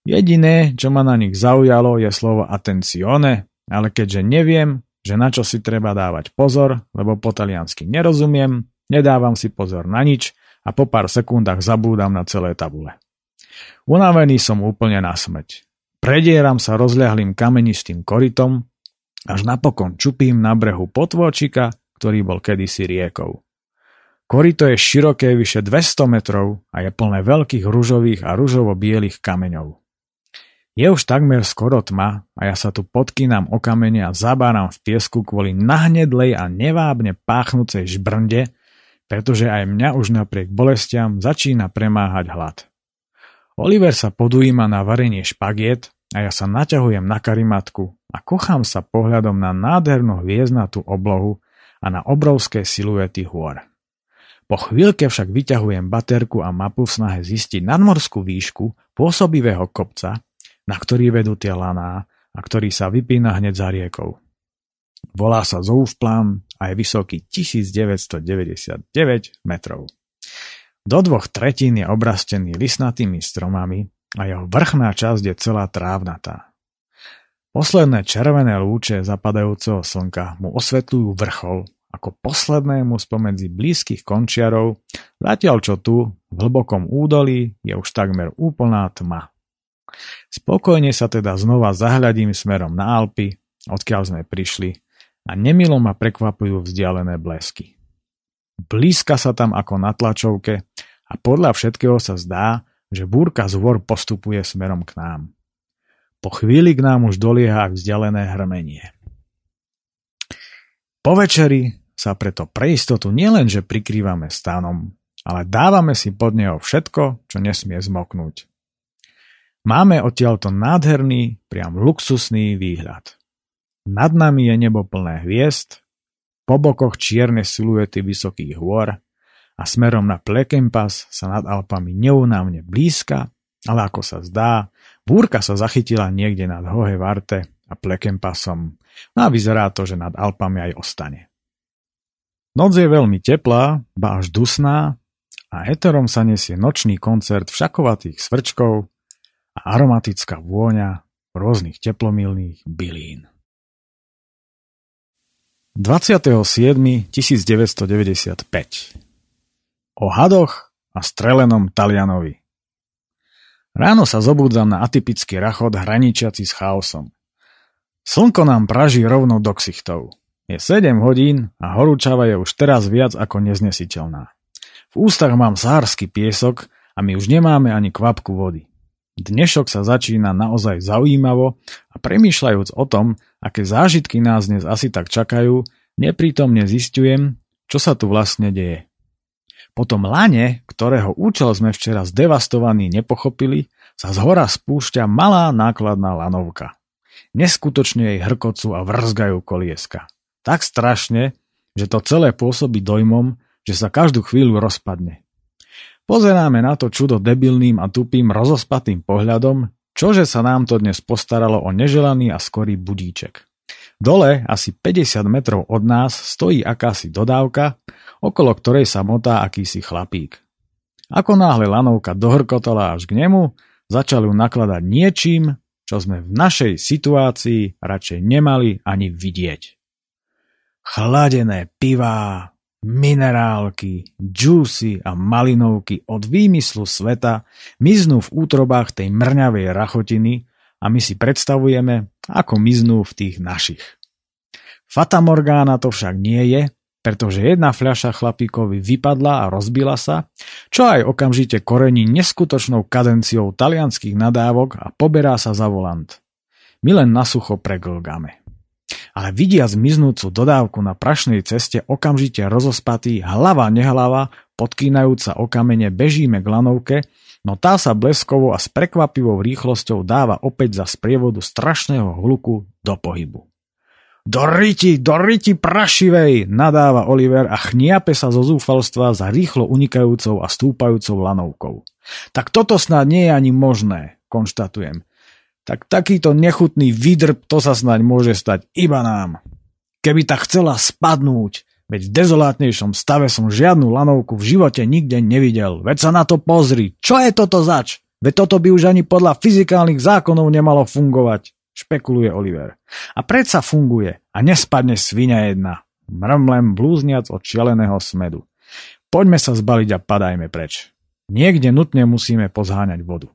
Jediné, čo ma na nich zaujalo, je slovo attenzione, ale keďže neviem, že na čo si treba dávať pozor, lebo po taliansky nerozumiem, nedávam si pozor na nič a po pár sekundách zabúdam na celé tabule. Unavený som úplne na smrť. Predieram sa rozľahlým kamenistým korytom, až napokon čupím na brehu potvočika, ktorý bol kedysi riekou. Korito je široké vyše 200 metrov a je plné veľkých ružových a ružovo-bielých kameňov. Je už takmer skoro tma a ja sa tu podkýnam o kamene a zabáram v piesku kvôli nahnedlej a nevábne páchnúcej žbrnde, pretože aj mňa už napriek bolestiam začína premáhať hlad. Oliver sa podujíma na varenie špagiet a ja sa naťahujem na karimatku a kochám sa pohľadom na nádhernú hviezdnatú oblohu a na obrovské siluety hôr. Po chvíľke však vyťahujem baterku a mapu v snahe zistiť nadmorskú výšku pôsobivého kopca, na ktorý vedú tie laná a ktorý sa vypína hneď za riekou. Volá sa Zoufplán a je vysoký 1999 metrov. Do dvoch tretín je obrastený lisnatými stromami a jeho vrchná časť je celá trávnatá. Posledné červené lúče zapadajúceho slnka mu osvetľujú vrchol ako poslednému spomedzi blízkych končiarov, zatiaľ čo tu, v hlbokom údolí, je už takmer úplná tma. Spokojne sa teda znova zahľadím smerom na Alpy, odkiaľ sme prišli, a nemilo ma prekvapujú vzdialené blesky. Blízka sa tam ako na tlačovke a podľa všetkého sa zdá, že búrka z postupuje smerom k nám. Po chvíli k nám už dolieha vzdialené hrmenie. Po večeri sa preto pre istotu nielenže prikrývame stanom, ale dávame si pod neho všetko, čo nesmie zmoknúť. Máme odtiaľto nádherný, priam luxusný výhľad. Nad nami je nebo plné hviezd, po bokoch čierne siluety vysokých hôr a smerom na Plekenpas sa nad Alpami neunávne blízka, ale ako sa zdá, búrka sa zachytila niekde nad Hohe Varte a Plekenpasom. No a vyzerá to, že nad Alpami aj ostane. Noc je veľmi teplá, ba až dusná a heterom sa nesie nočný koncert všakovatých svrčkov a aromatická vôňa rôznych teplomilných bylín. 27. 1995 O hadoch a strelenom Talianovi Ráno sa zobúdzam na atypický rachot hraničiaci s chaosom. Slnko nám praží rovno do ksichtov. Je 7 hodín a horúčava je už teraz viac ako neznesiteľná. V ústach mám sársky piesok a my už nemáme ani kvapku vody. Dnešok sa začína naozaj zaujímavo a premýšľajúc o tom, aké zážitky nás dnes asi tak čakajú, neprítomne zistujem, čo sa tu vlastne deje. Po tom lane, ktorého účel sme včera zdevastovaní nepochopili, sa z hora spúšťa malá nákladná lanovka. Neskutočne jej hrkocu a vrzgajú kolieska. Tak strašne, že to celé pôsobí dojmom, že sa každú chvíľu rozpadne. Pozeráme na to čudo debilným a tupým rozospatým pohľadom, čože sa nám to dnes postaralo o neželaný a skorý budíček. Dole, asi 50 metrov od nás, stojí akási dodávka, okolo ktorej sa motá akýsi chlapík. Ako náhle lanovka dohrkotala až k nemu, začal ju nakladať niečím, čo sme v našej situácii radšej nemali ani vidieť. Chladené pivá, minerálky, džúsy a malinovky od výmyslu sveta miznú v útrobách tej mrňavej rachotiny a my si predstavujeme, ako miznú v tých našich. Fata Morgana to však nie je, pretože jedna fľaša chlapíkovi vypadla a rozbila sa, čo aj okamžite korení neskutočnou kadenciou talianských nadávok a poberá sa za volant. My len na sucho preglgáme ale vidia zmiznúcu dodávku na prašnej ceste okamžite rozospatý, hlava nehlava, podkýnajúca o kamene bežíme k lanovke, no tá sa bleskovo a s prekvapivou rýchlosťou dáva opäť za sprievodu strašného hluku do pohybu. Do riti, do riti prašivej, nadáva Oliver a chniape sa zo zúfalstva za rýchlo unikajúcou a stúpajúcou lanovkou. Tak toto snad nie je ani možné, konštatujem tak takýto nechutný výdrb to sa snaď môže stať iba nám. Keby tak chcela spadnúť, veď v dezolátnejšom stave som žiadnu lanovku v živote nikde nevidel. Veď sa na to pozri, čo je toto zač? Veď toto by už ani podľa fyzikálnych zákonov nemalo fungovať, špekuluje Oliver. A predsa funguje a nespadne svinia jedna. Mrmlem blúzniac od šialeného smedu. Poďme sa zbaliť a padajme preč. Niekde nutne musíme pozháňať vodu.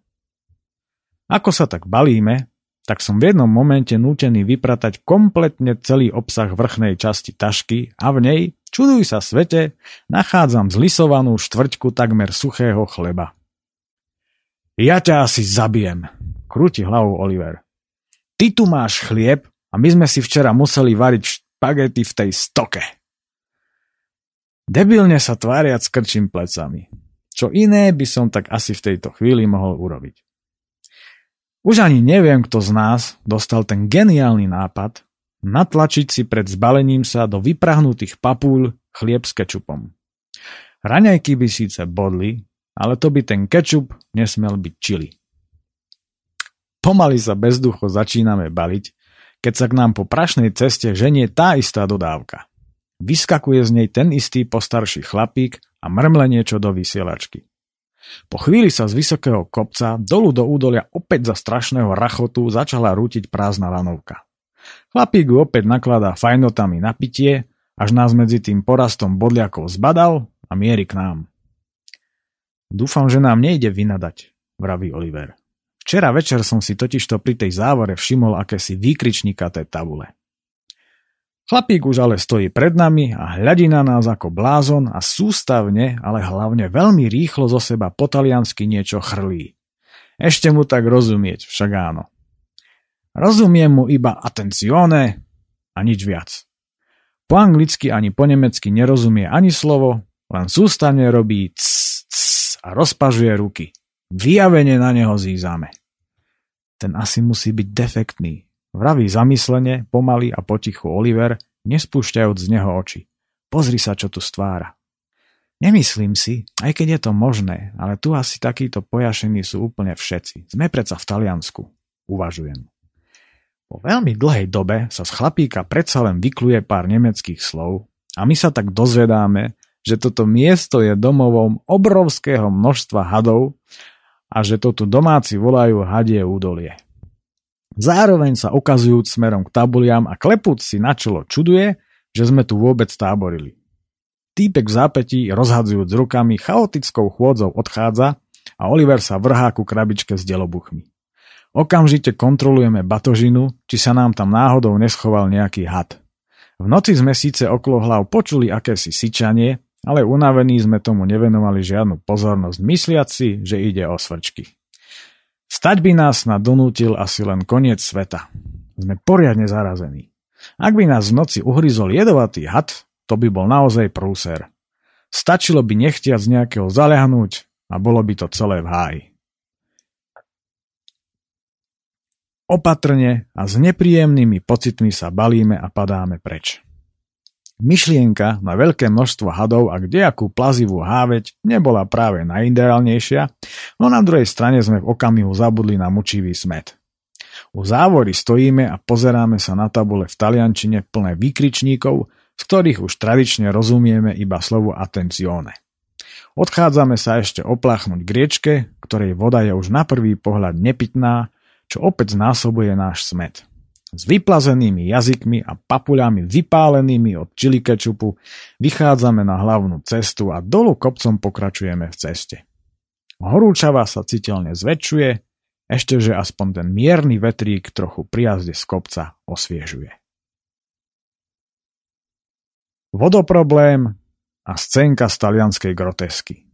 Ako sa tak balíme, tak som v jednom momente nútený vypratať kompletne celý obsah vrchnej časti tašky a v nej, čuduj sa svete, nachádzam zlisovanú štvrťku takmer suchého chleba. Ja ťa asi zabijem, krúti hlavou Oliver. Ty tu máš chlieb a my sme si včera museli variť špagety v tej stoke. Debilne sa tváriac krčím plecami. Čo iné by som tak asi v tejto chvíli mohol urobiť. Už ani neviem, kto z nás dostal ten geniálny nápad natlačiť si pred zbalením sa do vyprahnutých papúľ chlieb s kečupom. Raňajky by síce bodli, ale to by ten kečup nesmel byť čili. Pomaly sa bezducho začíname baliť, keď sa k nám po prašnej ceste ženie tá istá dodávka. Vyskakuje z nej ten istý postarší chlapík a mrmle niečo do vysielačky. Po chvíli sa z vysokého kopca dolu do údolia opäť za strašného rachotu začala rútiť prázdna lanovka. Chlapík ju opäť nakladá fajnotami na pitie, až nás medzi tým porastom bodliakov zbadal a mierí k nám. Dúfam, že nám nejde vynadať, vraví Oliver. Včera večer som si totižto pri tej závore všimol akési výkričníkaté tabule. Chlapík už ale stojí pred nami a hľadí na nás ako blázon a sústavne, ale hlavne veľmi rýchlo zo seba po taliansky niečo chrlí. Ešte mu tak rozumieť, však áno. Rozumiem mu iba atencione a nič viac. Po anglicky ani po nemecky nerozumie ani slovo, len sústavne robí cs, cs a rozpažuje ruky. Vyjavene na neho zízame. Ten asi musí byť defektný, Vraví zamyslene, pomaly a potichu Oliver, nespúšťajúc z neho oči. Pozri sa, čo tu stvára. Nemyslím si, aj keď je to možné, ale tu asi takíto pojašení sú úplne všetci. Sme predsa v Taliansku, uvažujem. Po veľmi dlhej dobe sa z chlapíka predsa len vykluje pár nemeckých slov a my sa tak dozvedáme, že toto miesto je domovom obrovského množstva hadov a že to tu domáci volajú hadie údolie. Zároveň sa ukazujúc smerom k tabuliam a klepúc si na čelo čuduje, že sme tu vôbec táborili. Týpek v zápetí, rozhadzujúc rukami, chaotickou chôdzou odchádza a Oliver sa vrhá ku krabičke s delobuchmi. Okamžite kontrolujeme batožinu, či sa nám tam náhodou neschoval nejaký had. V noci sme síce okolo hlav počuli akési syčanie, ale unavení sme tomu nevenovali žiadnu pozornosť, mysliaci, že ide o svrčky. Stať by nás na donútil asi len koniec sveta. Sme poriadne zarazení. Ak by nás v noci uhryzol jedovatý had, to by bol naozaj prúser. Stačilo by nechtiac nejakého zalehnúť a bolo by to celé v háji. Opatrne a s nepríjemnými pocitmi sa balíme a padáme preč. Myšlienka na veľké množstvo hadov a kdejakú plazivú háveť nebola práve najideálnejšia, no na druhej strane sme v okamihu zabudli na mučivý smet. U závory stojíme a pozeráme sa na tabule v taliančine plné výkričníkov, z ktorých už tradične rozumieme iba slovo attenzione. Odchádzame sa ešte opláchnuť k riečke, ktorej voda je už na prvý pohľad nepitná, čo opäť znásobuje náš smet. S vyplazenými jazykmi a papuľami vypálenými od čili kečupu vychádzame na hlavnú cestu a dolu kopcom pokračujeme v ceste. Horúčava sa citeľne zväčšuje, ešte aspoň ten mierny vetrík trochu pri jazde z kopca osviežuje. Vodoproblém a scénka z talianskej grotesky.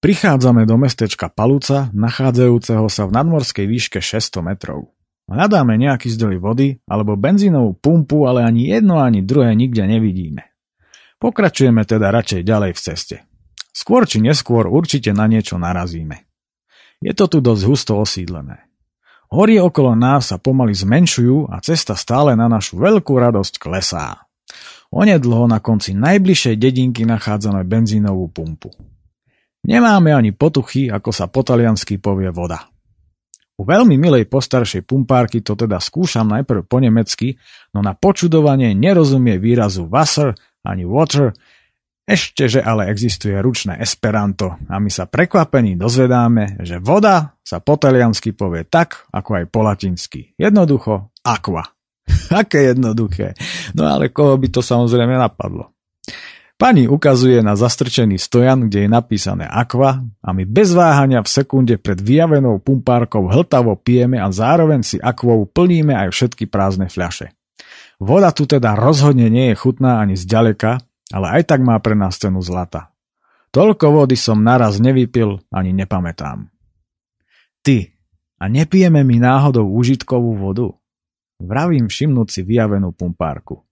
Prichádzame do mestečka Paluca, nachádzajúceho sa v nadmorskej výške 600 metrov. Hľadáme nejaký zdroj vody alebo benzínovú pumpu, ale ani jedno, ani druhé nikde nevidíme. Pokračujeme teda radšej ďalej v ceste. Skôr či neskôr určite na niečo narazíme. Je to tu dosť husto osídlené. Hory okolo nás sa pomaly zmenšujú a cesta stále na našu veľkú radosť klesá. Onedlho na konci najbližšej dedinky nachádzame benzínovú pumpu. Nemáme ani potuchy, ako sa po taliansky povie voda. U veľmi milej postaršej pumpárky to teda skúšam najprv po nemecky, no na počudovanie nerozumie výrazu Wasser ani water, ešte, že ale existuje ručné esperanto a my sa prekvapení dozvedáme, že voda sa po taliansky povie tak, ako aj po latinsky. Jednoducho aqua. Aké jednoduché. No ale koho by to samozrejme napadlo. Pani ukazuje na zastrčený stojan, kde je napísané Aqua a my bez váhania v sekunde pred vyjavenou pumpárkou hltavo pijeme a zároveň si akvou plníme aj všetky prázdne fľaše. Voda tu teda rozhodne nie je chutná ani zďaleka, ale aj tak má pre nás cenu zlata. Toľko vody som naraz nevypil ani nepamätám. Ty, a nepijeme mi náhodou užitkovú vodu? Vravím všimnúť si vyjavenú pumpárku.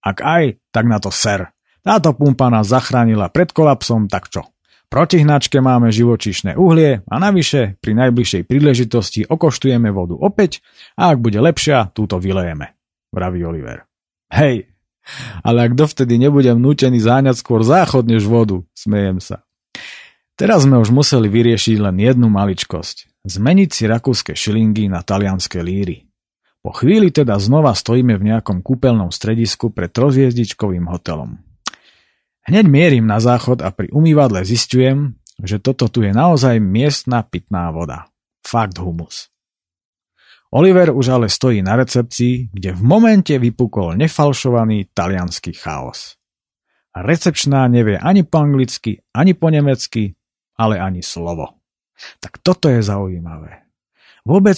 Ak aj, tak na to ser, táto pumpa nás zachránila pred kolapsom, tak čo? Proti hnačke máme živočíšne uhlie a navyše pri najbližšej príležitosti okoštujeme vodu opäť a ak bude lepšia, túto vylejeme, vraví Oliver. Hej, ale ak dovtedy nebudem nútený záňať skôr záchod než vodu, smejem sa. Teraz sme už museli vyriešiť len jednu maličkosť. Zmeniť si rakúske šilingy na talianské líry. Po chvíli teda znova stojíme v nejakom kúpeľnom stredisku pred trozviezdičkovým hotelom. Hneď mierim na záchod a pri umývadle zistujem, že toto tu je naozaj miestna pitná voda. Fakt humus. Oliver už ale stojí na recepcii, kde v momente vypukol nefalšovaný talianský chaos. Recepčná nevie ani po anglicky, ani po nemecky, ale ani slovo. Tak toto je zaujímavé. Vôbec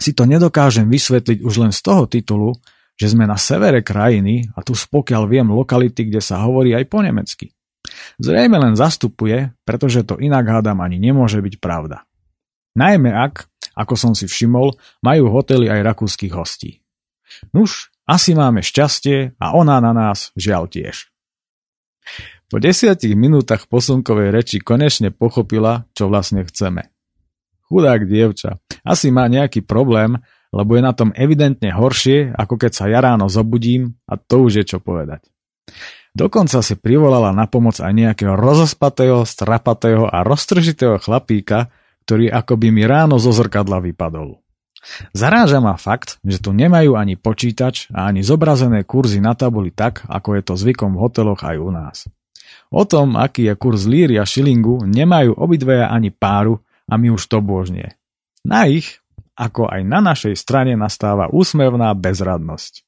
si to nedokážem vysvetliť už len z toho titulu, že sme na severe krajiny a tu spokiaľ viem lokality, kde sa hovorí aj po nemecky. Zrejme len zastupuje, pretože to inak hádam ani nemôže byť pravda. Najmä ak, ako som si všimol, majú hotely aj rakúskych hostí. Nuž, asi máme šťastie a ona na nás žiaľ tiež. Po desiatich minútach posunkovej reči konečne pochopila, čo vlastne chceme. Chudák dievča, asi má nejaký problém, lebo je na tom evidentne horšie, ako keď sa ja ráno zobudím a to už je čo povedať. Dokonca si privolala na pomoc aj nejakého rozospatého, strapatého a roztržitého chlapíka, ktorý akoby mi ráno zo zrkadla vypadol. Zaráža ma fakt, že tu nemajú ani počítač a ani zobrazené kurzy na tabuli tak, ako je to zvykom v hoteloch aj u nás. O tom, aký je kurz líry a šilingu, nemajú obidvaja ani páru a my už to božnie. Na ich, ako aj na našej strane nastáva úsmevná bezradnosť.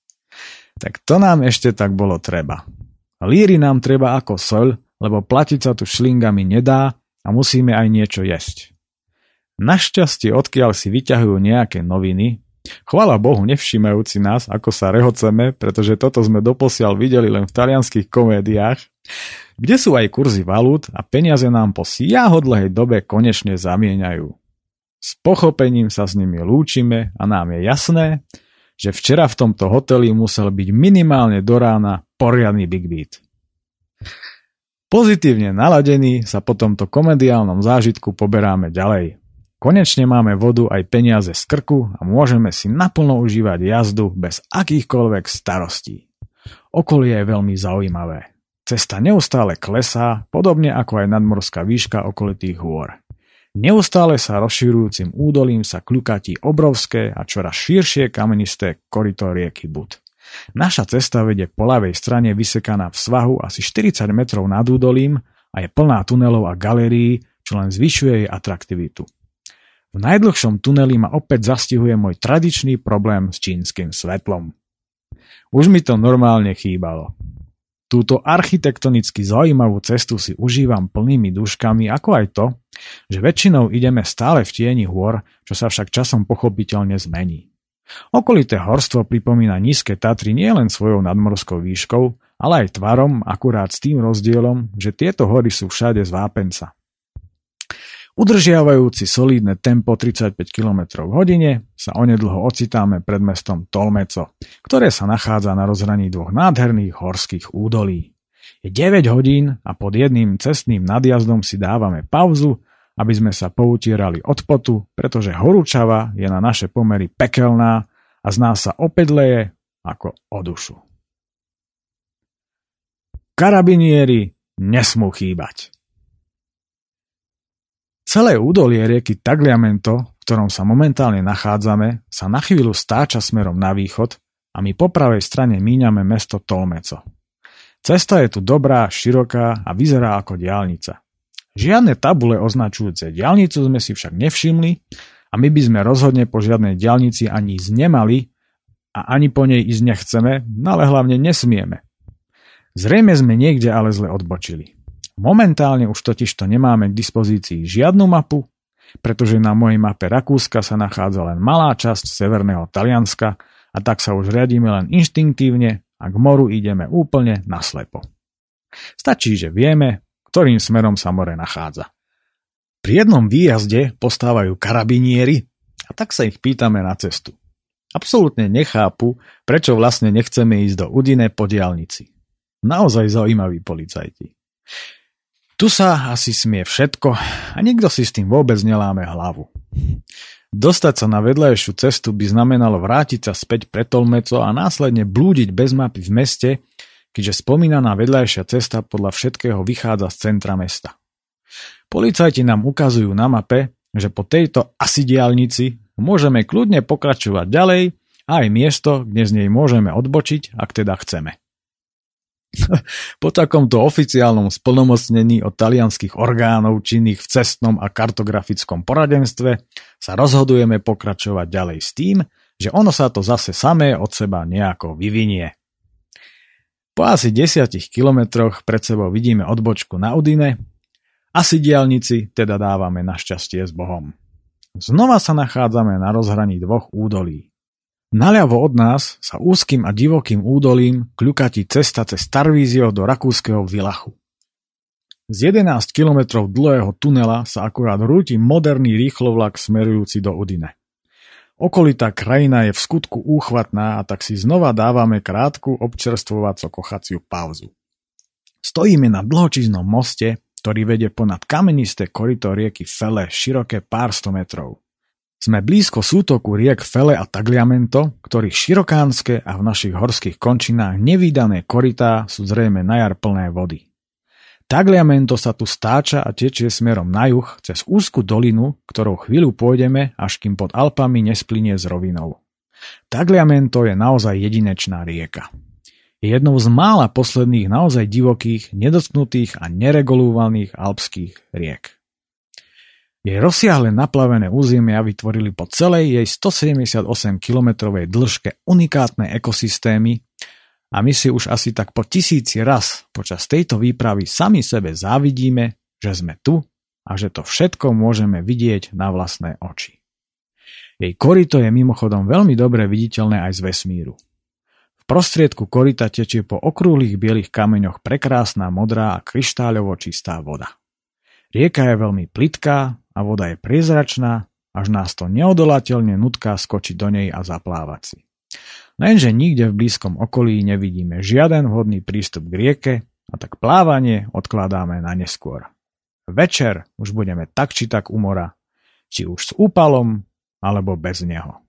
Tak to nám ešte tak bolo treba. Líry nám treba ako soľ, lebo platiť sa tu šlingami nedá a musíme aj niečo jesť. Našťastie odkiaľ si vyťahujú nejaké noviny, chvala Bohu nevšímajúci nás, ako sa rehoceme, pretože toto sme doposiaľ videli len v talianských komédiách, kde sú aj kurzy valút a peniaze nám po siahodlhej dobe konečne zamieňajú. S pochopením sa s nimi lúčime a nám je jasné, že včera v tomto hoteli musel byť minimálne do rána poriadny Big Beat. Pozitívne naladení sa po tomto komediálnom zážitku poberáme ďalej. Konečne máme vodu aj peniaze z krku a môžeme si naplno užívať jazdu bez akýchkoľvek starostí. Okolie je veľmi zaujímavé. Cesta neustále klesá, podobne ako aj nadmorská výška okolitých hôr. Neustále sa rozširujúcim údolím sa kľukatí obrovské a čoraz širšie kamenisté korito rieky Bud. Naša cesta vedie po ľavej strane vysekaná v svahu asi 40 metrov nad údolím a je plná tunelov a galérií, čo len zvyšuje jej atraktivitu. V najdlhšom tuneli ma opäť zastihuje môj tradičný problém s čínskym svetlom. Už mi to normálne chýbalo. Túto architektonicky zaujímavú cestu si užívam plnými duškami, ako aj to, že väčšinou ideme stále v tieni hôr, čo sa však časom pochopiteľne zmení. Okolité horstvo pripomína nízke Tatry nielen svojou nadmorskou výškou, ale aj tvarom, akurát s tým rozdielom, že tieto hory sú všade z vápenca. Udržiavajúci solídne tempo 35 km v hodine sa onedlho ocitáme pred mestom Tolmeco, ktoré sa nachádza na rozhraní dvoch nádherných horských údolí. Je 9 hodín a pod jedným cestným nadjazdom si dávame pauzu, aby sme sa poutierali od potu, pretože horúčava je na naše pomery pekelná a z nás sa opäť leje ako o dušu. Karabinieri nesmú chýbať. Celé údolie rieky Tagliamento, v ktorom sa momentálne nachádzame, sa na chvíľu stáča smerom na východ a my po pravej strane míňame mesto Tolmeco. Cesta je tu dobrá, široká a vyzerá ako diálnica. Žiadne tabule označujúce diálnicu sme si však nevšimli a my by sme rozhodne po žiadnej diálnici ani ísť nemali a ani po nej ísť nechceme, no ale hlavne nesmieme. Zrejme sme niekde ale zle odbočili. Momentálne už totiž to nemáme k dispozícii žiadnu mapu, pretože na mojej mape Rakúska sa nachádza len malá časť severného Talianska a tak sa už riadíme len inštinktívne a k moru ideme úplne naslepo. Stačí, že vieme, ktorým smerom sa more nachádza. Pri jednom výjazde postávajú karabinieri a tak sa ich pýtame na cestu. Absolútne nechápu, prečo vlastne nechceme ísť do Udine po diálnici. Naozaj zaujímaví policajti. Tu sa asi smie všetko a nikto si s tým vôbec neláme hlavu. Dostať sa na vedľajšiu cestu by znamenalo vrátiť sa späť pre Tolmeco a následne blúdiť bez mapy v meste, keďže spomínaná vedľajšia cesta podľa všetkého vychádza z centra mesta. Policajti nám ukazujú na mape, že po tejto asi diálnici môžeme kľudne pokračovať ďalej a aj miesto, kde z nej môžeme odbočiť, ak teda chceme. Po takomto oficiálnom splnomocnení od talianských orgánov činných v cestnom a kartografickom poradenstve sa rozhodujeme pokračovať ďalej s tým, že ono sa to zase samé od seba nejako vyvinie. Po asi desiatich kilometroch pred sebou vidíme odbočku na Udine Asi diálnici teda dávame našťastie s Bohom. Znova sa nachádzame na rozhraní dvoch údolí. Naľavo od nás sa úzkým a divokým údolím kľukatí cesta cez Tarvízio do rakúskeho Vilachu. Z 11 kilometrov dlhého tunela sa akurát rúti moderný rýchlovlak smerujúci do Udine. Okolitá krajina je v skutku úchvatná a tak si znova dávame krátku občerstvovaco-kochaciu pauzu. Stojíme na dlhočíznom moste, ktorý vedie ponad kamenisté korito rieky Fele široké pár sto metrov. Sme blízko sútoku riek Fele a Tagliamento, ktorých širokánske a v našich horských končinách nevýdané koritá sú zrejme na jar plné vody. Tagliamento sa tu stáča a tečie smerom na juh cez úzku dolinu, ktorou chvíľu pôjdeme, až kým pod Alpami nesplinie s rovinou. Tagliamento je naozaj jedinečná rieka. Je jednou z mála posledných naozaj divokých, nedotknutých a neregulovaných alpských riek. Jej rozsiahle naplavené územia vytvorili po celej jej 178-kilometrovej dĺžke unikátne ekosystémy a my si už asi tak po tisíci raz počas tejto výpravy sami sebe závidíme, že sme tu a že to všetko môžeme vidieť na vlastné oči. Jej korito je mimochodom veľmi dobre viditeľné aj z vesmíru. V prostriedku korita tečie po okrúhlych bielých kameňoch prekrásna modrá a kryštáľovo čistá voda. Rieka je veľmi plitká a voda je priezračná, až nás to neodolateľne nutká skočiť do nej a zaplávať si. Lenže nikde v blízkom okolí nevidíme žiaden vhodný prístup k rieke a tak plávanie odkladáme na neskôr. Večer už budeme tak či tak u mora, či už s úpalom alebo bez neho.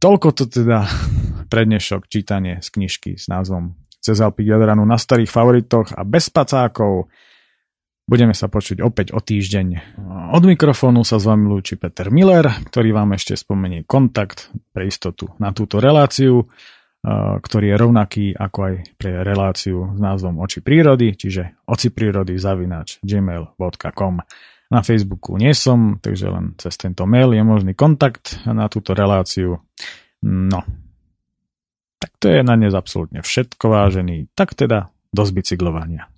Toľko to teda prednešok čítanie z knižky s názvom cez Alpy Jadranu na starých favoritoch a bez pacákov. Budeme sa počuť opäť o týždeň. Od mikrofónu sa s vami lúči Peter Miller, ktorý vám ešte spomenie kontakt pre istotu na túto reláciu, ktorý je rovnaký ako aj pre reláciu s názvom Oči prírody, čiže oci prírody zavinač gmail.com. Na Facebooku nie som, takže len cez tento mail je možný kontakt na túto reláciu. No, tak to je na dnes absolútne všetko, vážený. Tak teda, do zbicyklovania.